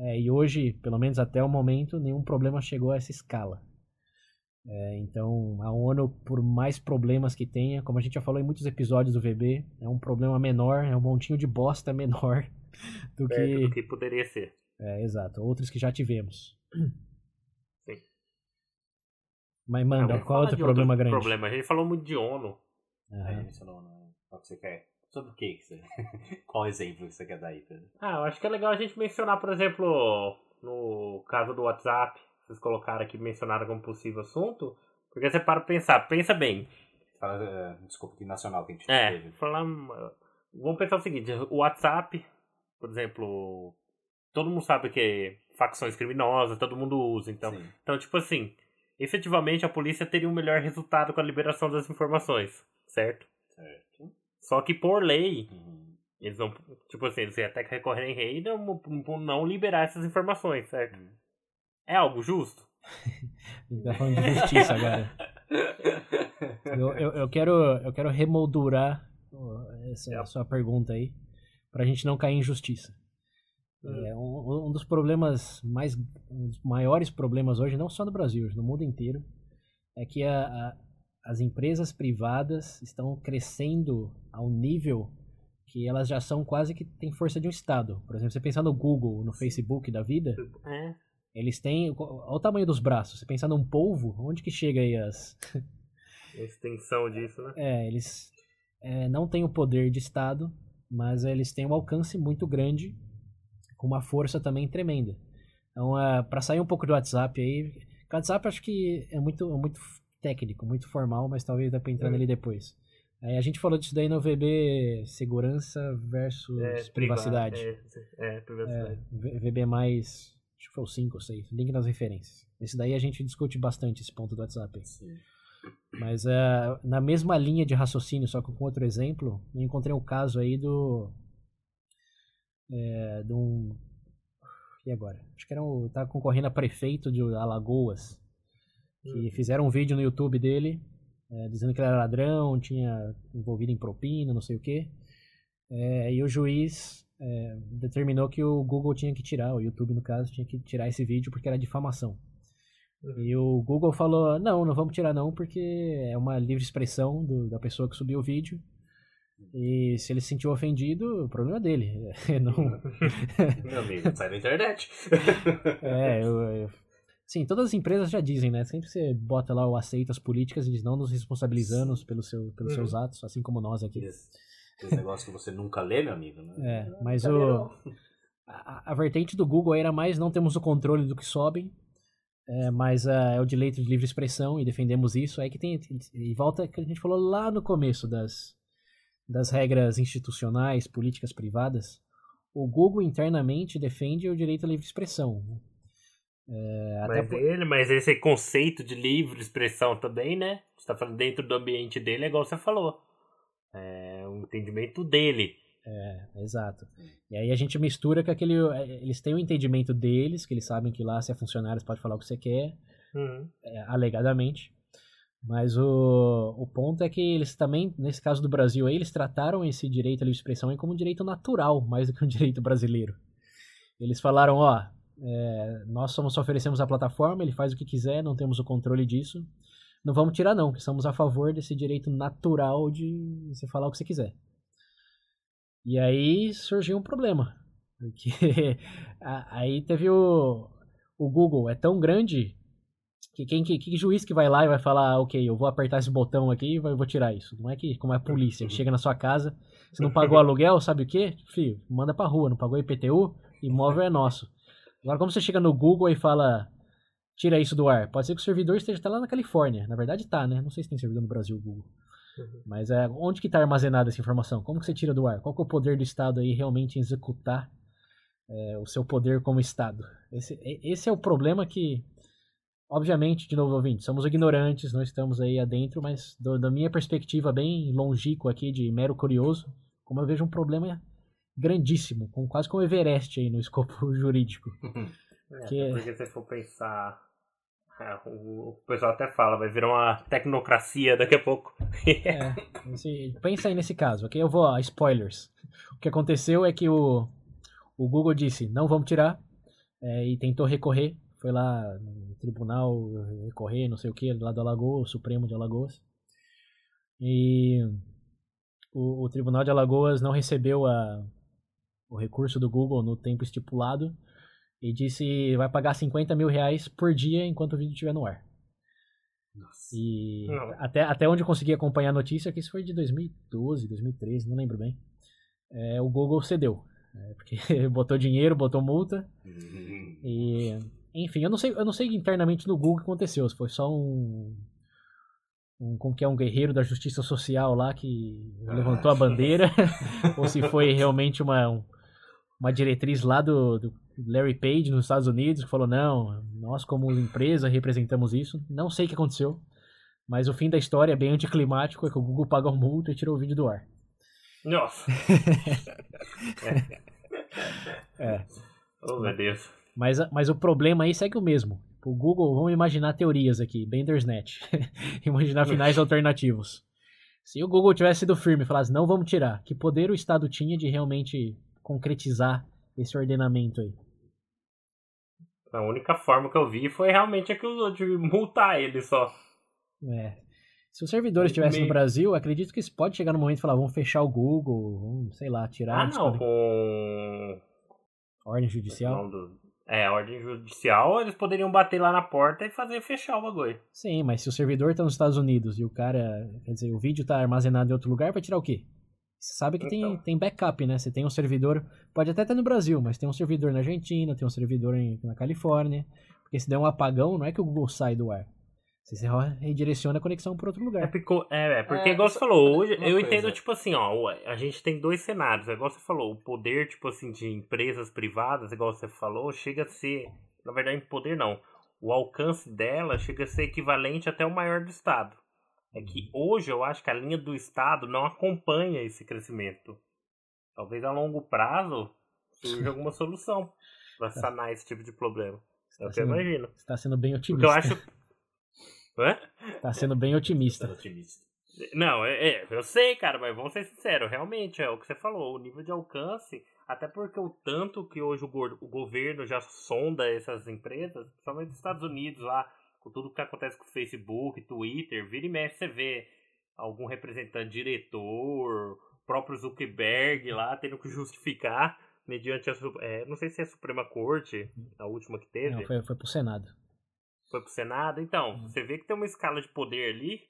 É, e hoje, pelo menos até o momento, nenhum problema chegou a essa escala. É, então, a ONU, por mais problemas que tenha, como a gente já falou em muitos episódios do VB, é um problema menor, é um montinho de bosta menor do que... do que poderia ser. É, exato. Outros que já tivemos. Sim. Mas manda, qual outro problema outro grande? Problema. A gente falou muito de ONU. Uhum. Mencionou, né? Qual que você quer? Sobre o que você... Qual exemplo que você quer dar aí, Pedro? Ah, eu acho que é legal a gente mencionar, por exemplo, no caso do WhatsApp, vocês colocaram aqui, mencionaram como possível assunto, porque você para pensar, pensa bem. Fala, uh, desculpa, que nacional que a gente é, teve. Falar, vamos pensar o seguinte, o WhatsApp, por exemplo, todo mundo sabe que é facções criminosas, todo mundo usa, então, Sim. então tipo assim, efetivamente a polícia teria um melhor resultado com a liberação das informações, certo? Certo. Só que por lei, Uhum. eles não, tipo assim, eles até que recorrem em rei não, não liberar essas informações, certo? Uhum. É algo justo? A gente tá falando de justiça agora. Eu, eu, eu quero, eu quero remoldurar essa É. sua pergunta aí, pra gente não cair em justiça. Hum. É, um, um dos problemas mais. Um dos maiores problemas hoje, não só no Brasil, no mundo inteiro, é que a- a- as empresas privadas estão crescendo a um nível que elas já são quase que têm força de um Estado. Por exemplo, você pensar no Google, no Facebook da vida, É. eles têm. Olha o tamanho dos braços. Você pensar num polvo, onde que chega aí as. A extensão disso, né? É, eles é, não têm o poder de Estado, mas eles têm um alcance muito grande, com uma força também tremenda. Então, para sair um pouco do WhatsApp aí, o WhatsApp acho que é muito, é muito técnico, muito formal, mas talvez dá para entrar Hum. nele depois. Aí a gente falou disso daí no VB segurança versus É, privacidade. É, é, privacidade. V- VB mais, acho que foi o 5 ou 6, link nas referências. Esse daí a gente discute bastante esse ponto do WhatsApp. Sim. Mas é, na mesma linha de raciocínio, só que com outro exemplo, eu encontrei um caso aí do. É, de um. E agora? Acho que era um. Tava concorrendo a prefeito de Alagoas. Que fizeram um vídeo no YouTube dele, é, dizendo que ele era ladrão, tinha envolvido em propina, não sei o quê. É, e o juiz é, determinou que o Google tinha que tirar, o YouTube no caso, tinha que tirar esse vídeo porque era difamação. E o Google falou, não, não vamos tirar não, porque é uma livre expressão do- da pessoa que subiu o vídeo. E se ele se sentiu ofendido, o problema é dele. não, Meu amigo, sai da internet. é, eu, eu- sim, todas as empresas já dizem, né? Sempre você bota lá o aceita as políticas, eles não nos responsabilizando pelo seu, pelos Uhum. seus atos, assim como nós aqui. Esse negócio que você nunca lê, meu amigo, né? É, mas Nunca lê, o, a, a vertente do Google era mais não temos o controle do que sobem, é, mas ah, é o direito de livre expressão e defendemos isso. Aí que tem e volta que a gente falou lá no começo das das regras institucionais, políticas privadas. O Google internamente defende o direito à livre expressão. É, até Mas por- ele, mas esse conceito de livre expressão também, né? Você tá falando dentro do ambiente dele, é igual você falou. É o entendimento dele. É, exato. E aí a gente mistura com aquele. Eles têm o entendimento deles, que eles sabem que lá, se é funcionário, você pode falar o que você quer. Uhum. é, alegadamente. Mas o, o ponto é que eles também, nesse caso do Brasil aí, eles trataram esse direito à livre expressão como um direito natural, mais do que um direito brasileiro. Eles falaram, ó, é, nós somos, só oferecemos a plataforma, ele faz o que quiser, não temos o controle disso. Não vamos tirar não, que estamos a favor desse direito natural de você falar o que você quiser. E aí surgiu um problema. Porque aí teve o, o Google, é tão grande que quem que, que juiz que vai lá e vai falar, "Ah, ok, eu vou apertar esse botão aqui e vou tirar isso. Não é que como é a polícia, que chega na sua casa, você não pagou aluguel, sabe o quê? Filho, manda pra rua, não pagou IPTU, imóvel é nosso. Agora como você chega no Google e fala, tira isso do ar, pode ser que o servidor esteja até lá na Califórnia. Na verdade tá, né? Não sei se tem servidor no Brasil, Google. Mas é, onde que está armazenada essa informação? Como que você tira do ar? Qual que é o poder do Estado aí realmente em executar é, o seu poder como Estado? Esse, e- esse é o problema que, obviamente, de novo ouvinte, somos ignorantes, não estamos aí adentro, mas do- da minha perspectiva bem longínqua aqui, de mero curioso, como eu vejo um problema grandíssimo, com, quase como Everest aí no escopo jurídico. É, Que- porque se for pensar. É, o, pessoal até fala, vai virar uma tecnocracia daqui a pouco. É, pensa aí nesse caso, ok? Eu vou spoilers. O que aconteceu é que o, o Google disse, não vamos tirar, é, e tentou recorrer, foi lá no tribunal recorrer, não sei o que, lá do Alagoas, Supremo de Alagoas. E o, o Tribunal de Alagoas não recebeu a, o recurso do Google no tempo estipulado e disse vai pagar 50 mil reais por dia enquanto o vídeo estiver no ar. Nossa. E até, até onde eu consegui acompanhar a notícia, que isso foi de 2012, 2013, não lembro bem. É, o Google cedeu. É, porque botou dinheiro, botou multa. Uhum. E, enfim, eu não sei, eu não sei internamente no Google o que aconteceu. Se foi só um, um como que é um guerreiro da justiça social lá que levantou a bandeira, ou se foi realmente uma uma diretriz lá do, do, Larry Page nos Estados Unidos que falou não, nós como empresa representamos isso. Não sei o que aconteceu, mas o fim da história é bem anticlimático, é que o Google pagou multa e tirou o vídeo do ar. Nossa. é. é. Oh, meu Deus. Mas, mas o problema aí segue o mesmo. O Google, vamos imaginar teorias aqui, Bendersnet. imaginar finais alternativos. Se o Google tivesse sido firme e falasse, não vamos tirar, que poder o Estado tinha de realmente concretizar esse ordenamento aí? A única forma que eu vi foi realmente aquilo de multar ele só. É. Se os servidores estivessem no Brasil, acredito que isso pode chegar no momento e falar, vamos fechar o Google, vamos, sei lá, tirar... Ah, não, com... Ordem judicial? É, ordem judicial, eles poderiam bater lá na porta e fazer fechar o bagulho. Sim, mas se o servidor tá nos Estados Unidos e o cara, quer dizer, o vídeo tá armazenado em outro lugar, vai tirar o quê? Você sabe que então. tem, tem backup, né? Você tem um servidor, pode até estar no Brasil, mas tem um servidor na Argentina, tem um servidor em, na Califórnia. Porque se der um apagão, não é que o Google sai do ar. Você redireciona a conexão para outro lugar. É, porque, é, é porque é, igual você falou, hoje eu coisa. entendo, tipo assim, ó, a gente tem dois cenários, igual você falou, o poder, tipo assim, de empresas privadas, igual você falou, chega a ser, na verdade, poder não, o alcance dela chega a ser equivalente até o maior do Estado. É que hoje eu acho que a linha do Estado não acompanha esse crescimento. Talvez a longo prazo surja alguma solução para tá. sanar esse tipo de problema. é o que eu imagino. Está sendo bem otimista. Porque eu acho. Hã? Está sendo bem otimista. otimista. Não, é, é, eu sei, cara, mas vamos ser sinceros, realmente é o que você falou, o nível de alcance, até porque o tanto que hoje o, o governo já sonda essas empresas, principalmente nos Estados Unidos lá, com tudo que acontece com o Facebook, Twitter, vira e mexe, você vê algum representante, diretor, próprio Zuckerberg lá tendo que justificar mediante a. É, não sei se é a Suprema Corte, a última que teve. Não, foi, foi pro Senado. Foi pro Senado? Então, uhum. você vê que tem uma escala de poder ali,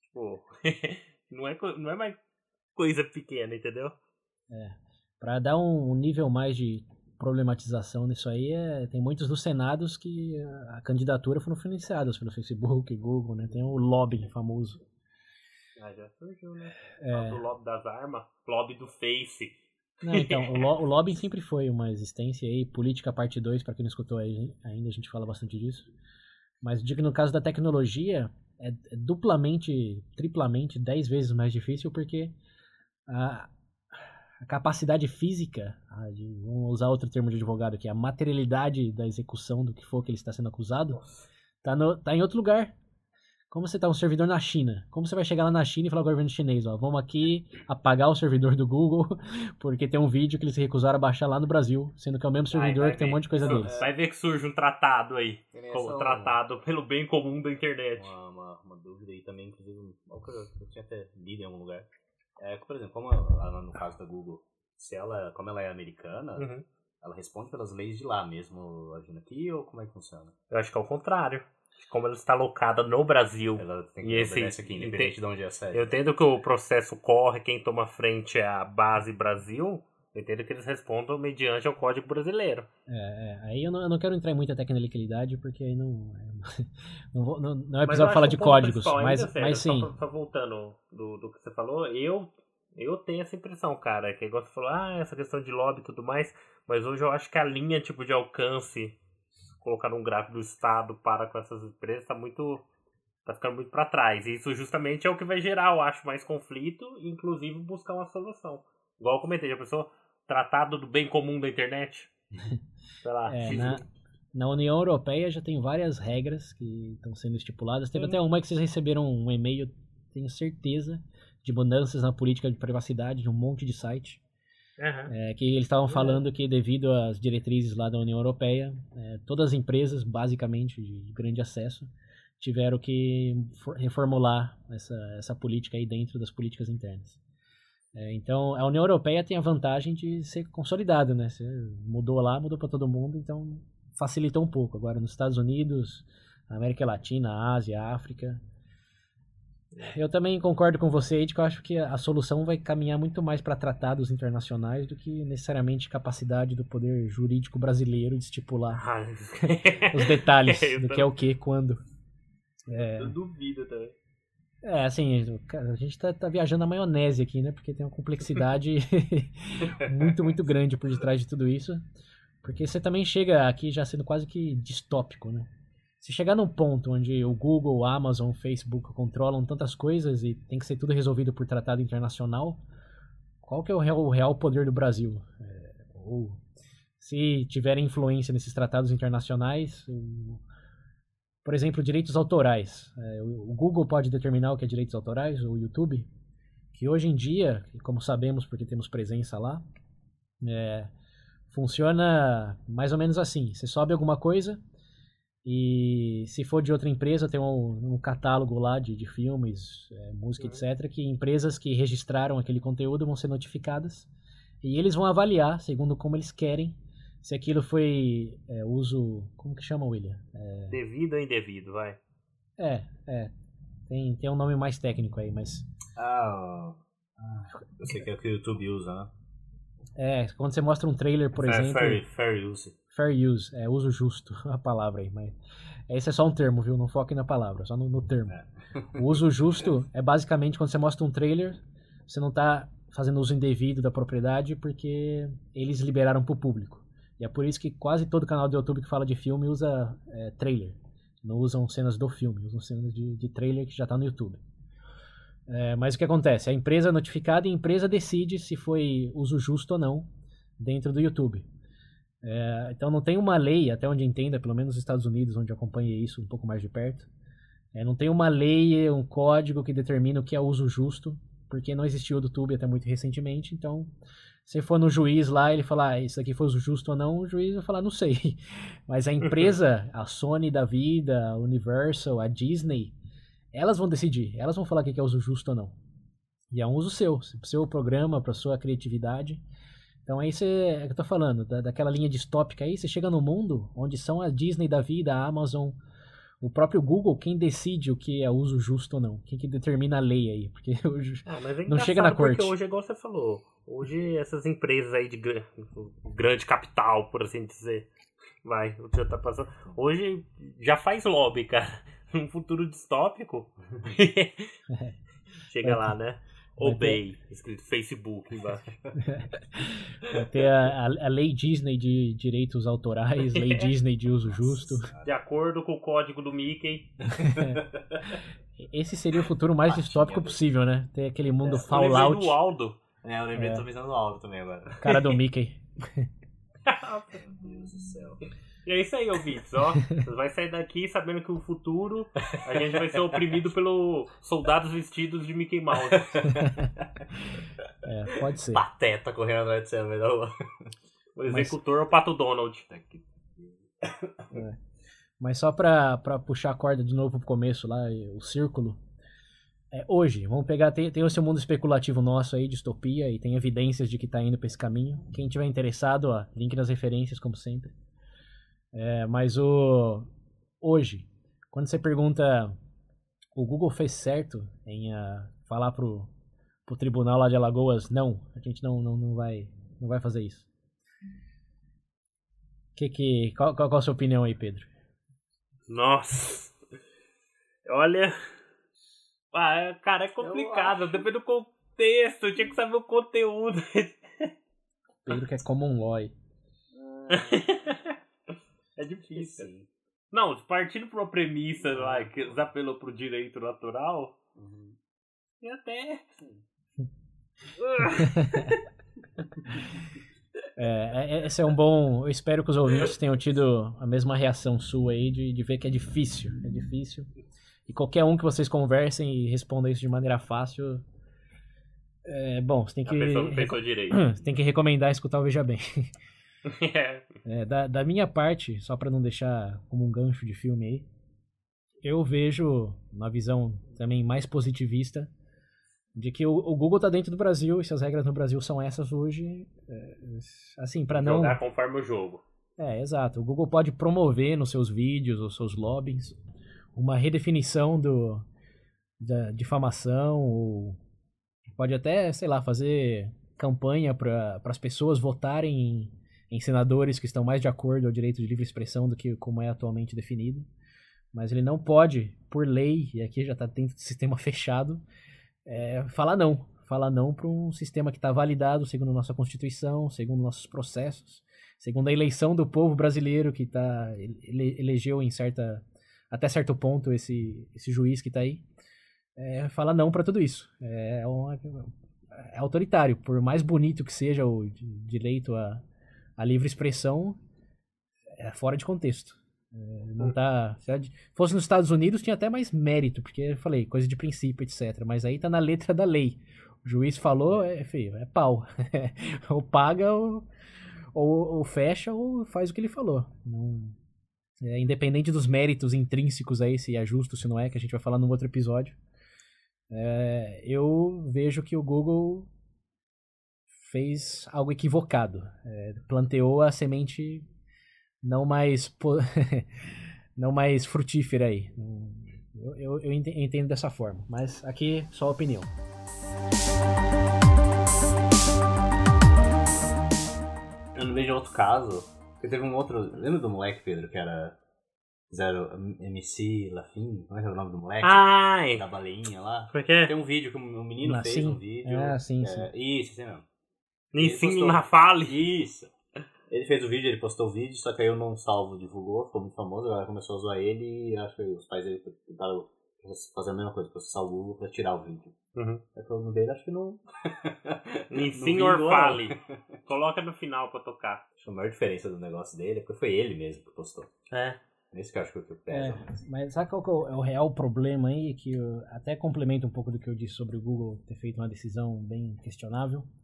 tipo, não, é, não é mais coisa pequena, entendeu? É. Pra dar um nível mais de problematização nisso aí é tem muitos dos senados que a candidatura foram financiadas pelo Facebook, Google, né? Tem o lobby famoso. Ah, já surgiu, né? É... O lobby das armas, lobby do Face. Não, então, o, lo o lobby sempre foi uma existência aí, política parte 2, para quem não escutou aí, ainda a gente fala bastante disso. Mas digo que no caso da tecnologia, é, é duplamente, triplamente, dez vezes mais difícil, porque a, a capacidade física, a de, vamos usar outro termo de advogado aqui, a materialidade da execução do que for que ele está sendo acusado, está tá em outro lugar. Como você está um servidor na China? Como você vai chegar lá na China e falar ao governo chinês, ó, vamos aqui apagar o servidor do Google, porque tem um vídeo que eles se recusaram a baixar lá no Brasil, sendo que é o mesmo servidor vai, vai que tem um monte de coisa deles. Vai ver que surge um tratado aí, como tratado pelo bem comum da internet. Uma, uma, uma dúvida aí também, inclusive, eu tinha até lido em algum lugar é, por exemplo, como ela, no caso da Google, se ela, como ela é americana, uhum. ela responde pelas leis de lá mesmo, agindo aqui, ou como é que funciona? Eu acho que é o contrário. Como ela está alocada no Brasil. Ela tem que e esse, aqui, independente ente, de onde é a sede. Eu entendo que o processo corre, quem toma frente é a base Brasil, eu entendo que eles respondam mediante o código brasileiro. É, é. aí eu não, eu não, quero entrar em muita tecnicalidade, porque aí não. Não, vou, não, não é episódio falar de códigos, mas, mas, mas sim. Só, só voltando do, do que você falou, eu, eu tenho essa impressão, cara, que igual você falou, ah, essa questão de lobby e tudo mais, mas hoje eu acho que a linha tipo de alcance, colocar um gráfico do Estado para com essas empresas, está muito. tá ficando muito para trás. E isso justamente é o que vai gerar, eu acho, mais conflito, inclusive buscar uma solução. Igual eu comentei, a pessoa tratado do bem comum da internet. Sei lá. É, na, na, União Europeia já tem várias regras que estão sendo estipuladas. Teve Sim. até uma que vocês receberam um e-mail, tenho certeza, de mudanças na política de privacidade de um monte de site. Uhum. É, que eles estavam falando que devido às diretrizes lá da União Europeia, é, todas as empresas, basicamente, de grande acesso, tiveram que reformular essa, essa política aí dentro das políticas internas. É, então, a União Europeia tem a vantagem de ser consolidada, né? Você mudou lá, mudou para todo mundo, então facilitou um pouco. Agora, nos Estados Unidos, América Latina, Ásia, África, eu também concordo com você, Ed, que eu acho que a solução vai caminhar muito mais para tratados internacionais do que necessariamente capacidade do poder jurídico brasileiro de estipular ah, os detalhes do que é o que, quando. É... Eu duvido também. É, assim, a gente tá, tá, viajando na maionese aqui, né? Porque tem uma complexidade muito, muito grande por detrás de tudo isso. Porque você também chega aqui já sendo quase que distópico, né? Se chegar num ponto onde o Google, a Amazon, o Facebook controlam tantas coisas e tem que ser tudo resolvido por tratado internacional, qual que é o real, o real poder do Brasil? É, ou se tiver influência nesses tratados internacionais, o, por exemplo, direitos autorais. É, o, Google pode determinar o que é direitos autorais, o YouTube, que hoje em dia, como sabemos porque temos presença lá, é, funciona mais ou menos assim. Você sobe alguma coisa, e se for de outra empresa, tem um, um catálogo lá de, de filmes, é, música, uhum. etc., que empresas que registraram aquele conteúdo vão ser notificadas. E eles vão avaliar, segundo como eles querem, se aquilo foi é, uso. Como que chama, William? É... Devido ou indevido, vai. É, é. Tem, tem um nome mais técnico aí, mas. Ah, eu sei que é o que o YouTube usa, né? É, quando você mostra um trailer, por fair, exemplo. Fair, fair use. Fair use, é uso justo, a palavra aí, mas esse é só um termo, viu? Não foque na palavra, só no, no termo. É. O uso justo é basicamente quando você mostra um trailer, você não está fazendo uso indevido da propriedade porque eles liberaram para o público. E é por isso que quase todo canal do YouTube que fala de filme usa é, trailer. Não usam cenas do filme, usam cenas de, de trailer que já está no YouTube. É, mas o que acontece? A empresa é notificada e a empresa decide se foi uso justo ou não dentro do YouTube. É, então não tem uma lei, até onde entenda, pelo menos nos Estados Unidos, onde acompanhei isso um pouco mais de perto, é, não tem uma lei, um código que determina o que é uso justo, porque não existiu o YouTube até muito recentemente, então se for no juiz lá, ele falar, ah, isso aqui foi uso justo ou não, o juiz vai falar, não sei. Mas a empresa, a Sony da vida, a Universal, a Disney, elas vão decidir, elas vão falar o que é uso justo ou não. E é um uso seu, para o seu programa, para sua criatividade. Então aí você, é que eu tô falando, da, daquela linha distópica aí, você chega no mundo onde são a Disney da vida, a Amazon, o próprio Google, quem decide o que é uso justo ou não, quem que determina a lei aí, porque hoje ah, é não chega na corte. Porque hoje, igual você falou, hoje essas empresas aí de grande capital, por assim dizer, vai, o que já tá passando, hoje já faz lobby, cara, num futuro distópico, chega é. lá, né? Obey, ter... escrito Facebook embaixo. Vai ter a, a, lei Disney de direitos autorais, lei Disney de uso justo. De acordo com o código do Mickey. Esse seria o futuro mais distópico possível, né? Ter aquele mundo é, Fallout. do Aldo. É, eu lembrei, é. tô pensando no Aldo também agora. Cara do Mickey. Meu Deus do céu. E é isso aí, ouvintes, ó. Você vai sair daqui sabendo que o futuro a gente vai ser oprimido pelos soldados vestidos de Mickey Mouse. É, pode ser. Pateta correndo atrás de você da rua. O executor Mas... é o Pato Donald. É. Mas só pra, pra puxar a corda de novo pro começo lá, o círculo. É, hoje, vamos pegar, tem, tem o seu mundo especulativo nosso aí, distopia, e tem evidências de que tá indo pra esse caminho. Quem tiver interessado, ó, link nas referências, como sempre. É, mas o hoje, quando você pergunta, o Google fez certo em uh, falar pro, pro tribunal lá de Alagoas, não, a gente não, não, não vai não vai fazer isso. Que que qual, qual, qual a sua opinião aí, Pedro? Nossa, olha, ah, cara, é complicado, depende do contexto, eu tinha que saber o conteúdo. Pedro que é common law. É difícil. Sim. Não, partindo por uma premissa lá que apelou pro direito natural, uhum. e até. É, é, esse é um bom. Eu espero que os ouvintes tenham tido a mesma reação sua aí de, de ver que é difícil. É difícil. E qualquer um que vocês conversem e respondam isso de maneira fácil É, bom, você tem que. Pessoa pensou direito. Você tem que recomendar escutar o Veja Bem. é. É, da, da minha parte, só pra não deixar como um gancho de filme aí, eu vejo uma visão também mais positivista de que o, o Google tá dentro do Brasil e se as regras no Brasil são essas hoje, é, assim, para não Jogar conforme o jogo. É, exato. O Google pode promover nos seus vídeos, os seus lobbies, uma redefinição do, da difamação, ou pode até, sei lá, fazer campanha para as pessoas votarem em, em, senadores que estão mais de acordo ao direito de livre expressão do que como é atualmente definido. Mas ele não pode, por lei, e aqui já está dentro do sistema fechado, é, falar não. Falar não para um sistema que está validado segundo nossa Constituição, segundo nossos processos, segundo a eleição do povo brasileiro que tá, ele, elegeu em certa até certo ponto esse, esse juiz que está aí é, fala não para tudo isso. É, uma, é, autoritário. Por mais bonito que seja o direito à, à livre expressão, é fora de contexto. É, não tá. Se fosse nos Estados Unidos, tinha até mais mérito, porque eu falei, coisa de princípio, etc. Mas aí tá na letra da lei. O juiz falou, é feio, é pau. ou paga, ou, ou, ou, fecha, ou faz o que ele falou. Não, é, independente dos méritos intrínsecos aí, se é justo, se não é, que a gente vai falar num outro episódio é, eu vejo que o Google fez algo equivocado. É, planteou a semente não mais não mais frutífera aí. Eu, eu, eu, entendo dessa forma, mas aqui só opinião. Eu não vejo outro caso. Porque teve um outro. Lembra do moleque, Pedro, que era Zero MC Lafim, como é que é o nome do moleque? Ai! Da baleinha lá. Por quê? Tem um vídeo que um menino fez um vídeo. Ah, sim, é, sim. Isso, assim mesmo. Nissim Nafale. Isso. Ele fez o vídeo, ele postou o vídeo, só que aí eu não salvo, divulgou, ficou muito famoso, agora começou a zoar ele e acho que os pais dele tentaram fazer a mesma coisa, processar o Google pra tirar o vídeo. Uhum. É que o nome dele acho que não. Nissim Orfale. Coloca no final pra tocar. Acho que a maior diferença do negócio dele é porque foi ele mesmo que postou. É. Nesse que eu acho que eu pesa. É, mas sabe qual é, é o real problema aí? Que eu, até complementa um pouco do que eu disse sobre o Google ter feito uma decisão bem questionável.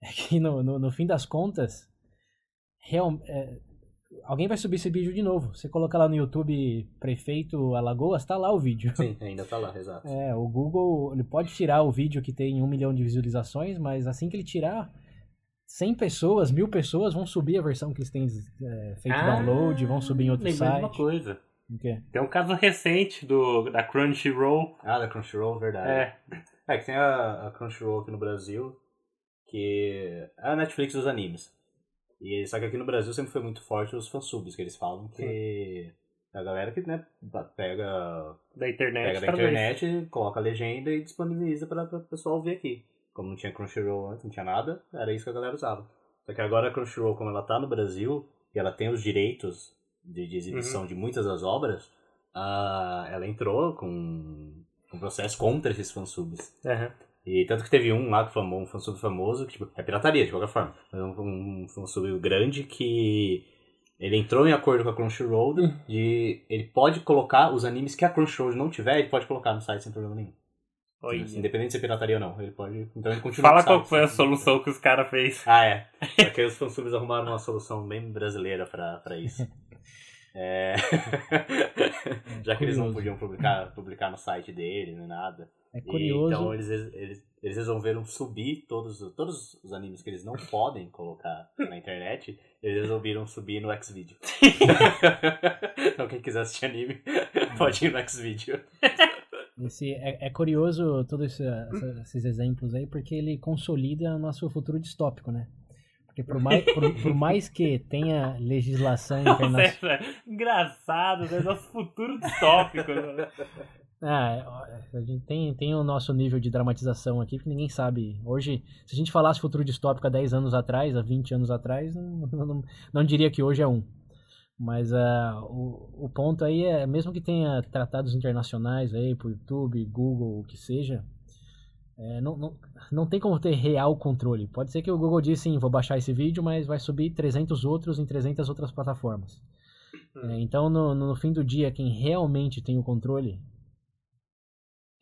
É que no, no, no fim das contas, real, é, alguém vai subir esse vídeo de novo. Você coloca lá no YouTube Prefeito Alagoas, tá lá o vídeo. Sim, ainda tá lá, exato. É, o Google ele pode tirar o vídeo que tem um milhão de visualizações, mas assim que ele tirar, 100 pessoas, mil pessoas vão subir a versão que eles têm é, feito ah, download, vão subir em outro site. uma coisa. O quê? Tem um caso recente do, da Crunchyroll. Ah, da Crunchyroll, verdade. É. É, que tem a, a Crunchyroll aqui no Brasil, que é a Netflix dos animes. E, só que aqui no Brasil sempre foi muito forte os fansubs, que eles falam que... A galera que, né, pega... Da internet. Pega da internet, coloca a legenda e disponibiliza para o pessoal ouvir aqui como não tinha Crunchyroll antes, não tinha nada, era isso que a galera usava. Só que agora a Crunchyroll, como ela tá no Brasil, e ela tem os direitos de, de exibição uhum. de muitas das obras, uh, ela entrou com um processo contra esses fansubs. Uhum. E tanto que teve um lá que famou, um fansub famoso, que tipo, é pirataria de qualquer forma, um, um fansub grande que ele entrou em acordo com a Crunchyroll uhum. de ele pode colocar os animes que a Crunchyroll não tiver, ele pode colocar no site sem problema nenhum. Oi. Independente de ser pirataria ou não, ele pode. Então ele continua. Fala qual foi a solução que os caras fez. Ah, é. Porque os fansubs arrumaram uma solução bem brasileira pra, pra isso. É... Já que eles não podiam publicar, publicar no site deles nem nada. É curioso. E, então eles, eles, eles resolveram subir todos, todos os animes que eles não podem colocar na internet, eles resolveram subir no Xvideo. então quem quiser assistir anime, pode ir no Xvideo. Esse, é, é curioso todos esse, esses exemplos aí, porque ele consolida o nosso futuro distópico, né? Porque por mais, por, por mais que tenha legislação internacional. Engraçado, né? Nosso futuro distópico. Ah, a gente tem, tem o nosso nível de dramatização aqui, que ninguém sabe. Hoje, se a gente falasse futuro distópico há 10 anos atrás, há 20 anos atrás, não, não, não diria que hoje é um. Mas uh, o, o ponto aí é, mesmo que tenha tratados internacionais aí por YouTube, Google, o que seja, é, não, não, não tem como ter real controle. Pode ser que o Google diga sim, vou baixar esse vídeo, mas vai subir 300 outros em 300 outras plataformas. Hum. É, então, no, no fim do dia, quem realmente tem o controle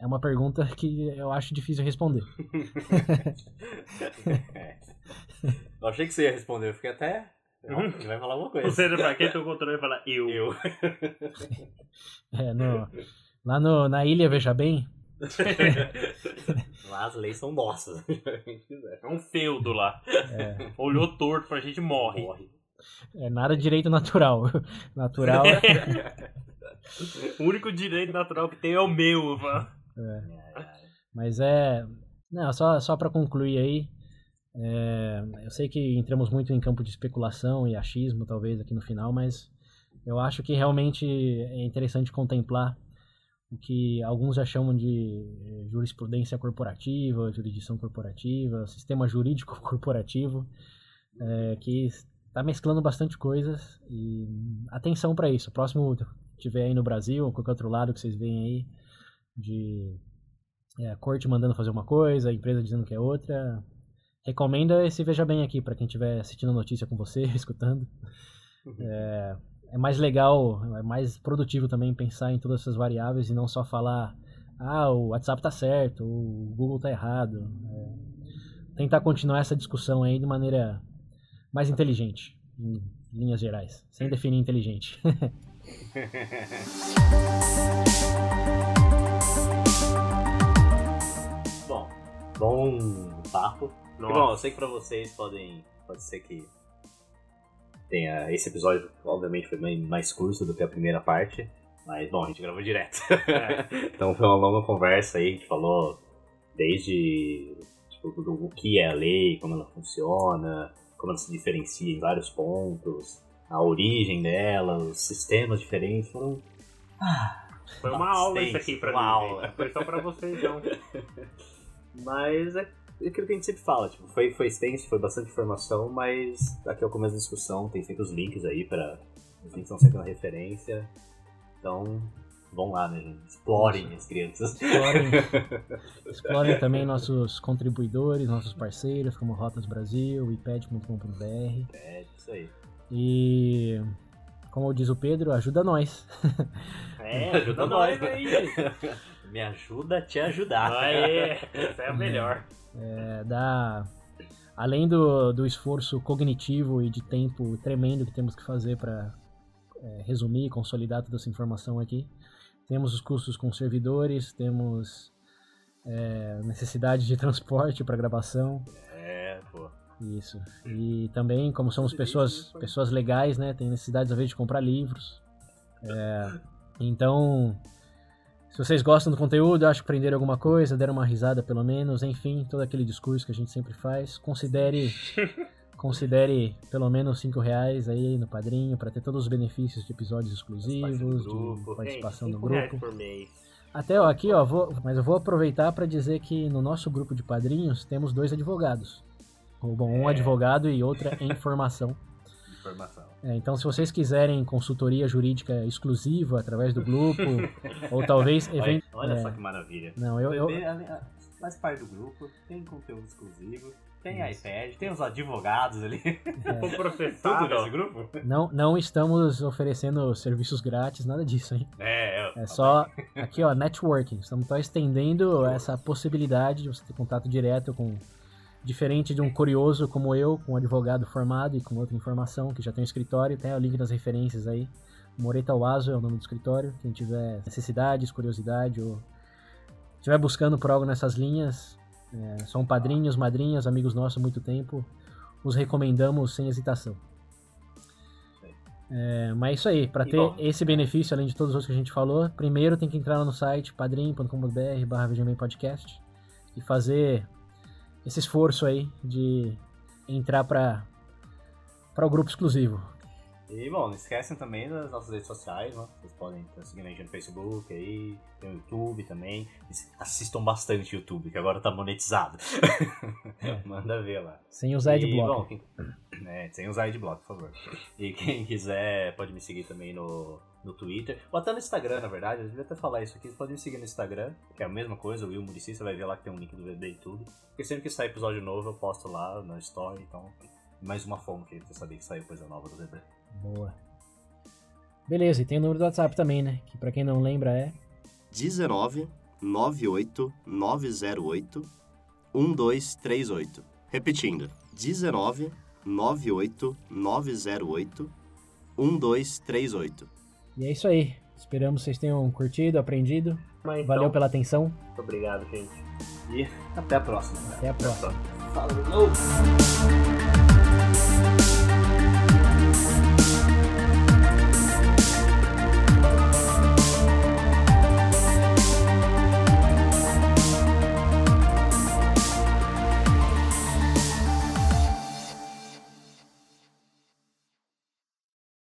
é uma pergunta que eu acho difícil responder. Eu achei que você ia responder, eu fiquei até. Não, você vai falar alguma coisa. Você pra quem tem o controle falar eu. Eu. É, no, lá no, na ilha, veja bem. lá as leis são nossas. É um feudo lá. É, Olhou torto pra gente morre. Morre. é nada direito natural. Natural é. O único direito natural que tem é o meu. mano. Mas é. Não, só, só para concluir aí. é, eu sei que entramos muito em campo de especulação e achismo, talvez, aqui no final, mas eu acho que realmente é interessante contemplar o que alguns já chamam de jurisprudência corporativa, jurisdição corporativa, sistema jurídico corporativo, é, que está mesclando bastante coisas e atenção para isso. O próximo tiver aí no Brasil, ou qualquer outro lado que vocês veem aí, de é, a corte mandando fazer uma coisa, a empresa dizendo que é outra. Recomenda esse Veja Bem aqui para quem estiver assistindo a notícia com você, escutando. É, é mais legal, é mais produtivo também pensar em todas essas variáveis e não só falar, ah, o WhatsApp tá certo, o Google tá errado. É, tentar continuar essa discussão aí de maneira mais inteligente, em linhas gerais, sem definir inteligente. Bom, papo. E, bom, eu sei que pra vocês podem. Pode ser que tenha. Esse episódio, obviamente, foi mais curto do que a primeira parte. Mas, bom, a gente gravou direto. É. então foi uma longa conversa aí, a gente falou desde tipo, do, do- o que é a lei, como ela funciona, como ela se diferencia em vários pontos, a origem dela, os sistemas diferentes. Foram. Foi uma aula isso aqui pra uma mim. aula. Foi só pra vocês, não. Mas é aquilo que a gente sempre fala, tipo, foi, foi extenso, foi bastante informação, mas aqui é o começo da discussão, tem sempre os links aí para Os links são sempre uma referência. Então, vão lá, né, gente? Explorem as crianças. Explorem, explorem também nossos contribuidores, nossos parceiros, como Rotas Brasil, ipad.com.br. É, isso aí. E, como diz o Pedro, ajuda nós. É, ajuda nós aí. Me ajuda a te ajudar. Aê, essa é a melhor. É, dá, além do, do esforço cognitivo e de tempo tremendo que temos que fazer para resumir e consolidar toda essa informação aqui, temos os custos com servidores, temos é, necessidade de transporte para gravação. É, pô. Isso. E também, como somos pessoas, pessoas legais, né? Tem necessidade, às vezes, de comprar livros. É, então, se vocês gostam do conteúdo, acho que aprenderam alguma coisa, deram uma risada pelo menos, enfim, todo aquele discurso que a gente sempre faz, considere considere pelo menos 5 reais aí no padrinho para ter todos os benefícios de episódios exclusivos, de participação reais grupo. Até ó, aqui, ó, vou, mas eu vou aproveitar para dizer que no nosso grupo de padrinhos temos dois advogados. Ou, Bom, um É. advogado e outra em formação. Informação. É, então, se vocês quiserem consultoria jurídica exclusiva através do grupo, ou talvez. Olha, even- olha é, só que maravilha. Não, eu, eu, Bebê, além- a- Faz parte do grupo, tem conteúdo exclusivo, tem iPad, tem os advogados ali. Foi Tudo processado. nesse grupo? não, não estamos oferecendo serviços grátis, nada disso, hein? É, É só aqui, ó, networking. Estamos só estendendo essa possibilidade de você ter contato direto com. Diferente de um curioso como eu, com um advogado formado e com outra informação, que já tem um escritório, tem o link das referências aí. Moreta Wazo é o nome do escritório. Quem tiver necessidades, curiosidade ou estiver buscando por algo nessas linhas, é, são padrinhos, madrinhas, amigos nossos há muito tempo, os recomendamos sem hesitação. É, mas é isso aí, para ter bom, esse benefício, além de todos os outros que a gente falou, primeiro tem que entrar lá no site padrim.com.br barra podcast e fazer esse esforço aí de entrar para para o grupo exclusivo. E bom, não esquecem também das nossas redes sociais, né? Vocês podem estar seguindo a gente no Facebook aí, tem o YouTube também. Assistam bastante o YouTube, que agora tá monetizado. Manda ver lá. Sem usar adblock. bom, quem- é, sem usar adblock, por favor. E quem quiser pode me seguir também no, no Twitter, ou até no Instagram, na verdade. Eu devia até falar isso aqui. Você pode me seguir no Instagram, que é a mesma coisa, o Will Muricy, você vai ver lá que tem um link do VB e tudo. Porque sempre que sai episódio novo eu posto lá na Story, então mais uma fonte pra você saber que saiu coisa nova do VB. Boa. Beleza, e tem o número do WhatsApp também, né? Que pra quem não lembra é 19 98908 1238. Repetindo, 19 98908 1238. E é isso aí. Esperamos que vocês tenham curtido, aprendido. Mas, então, Valeu pela atenção. Muito obrigado, gente. E até a próxima. Até a próxima. Falou!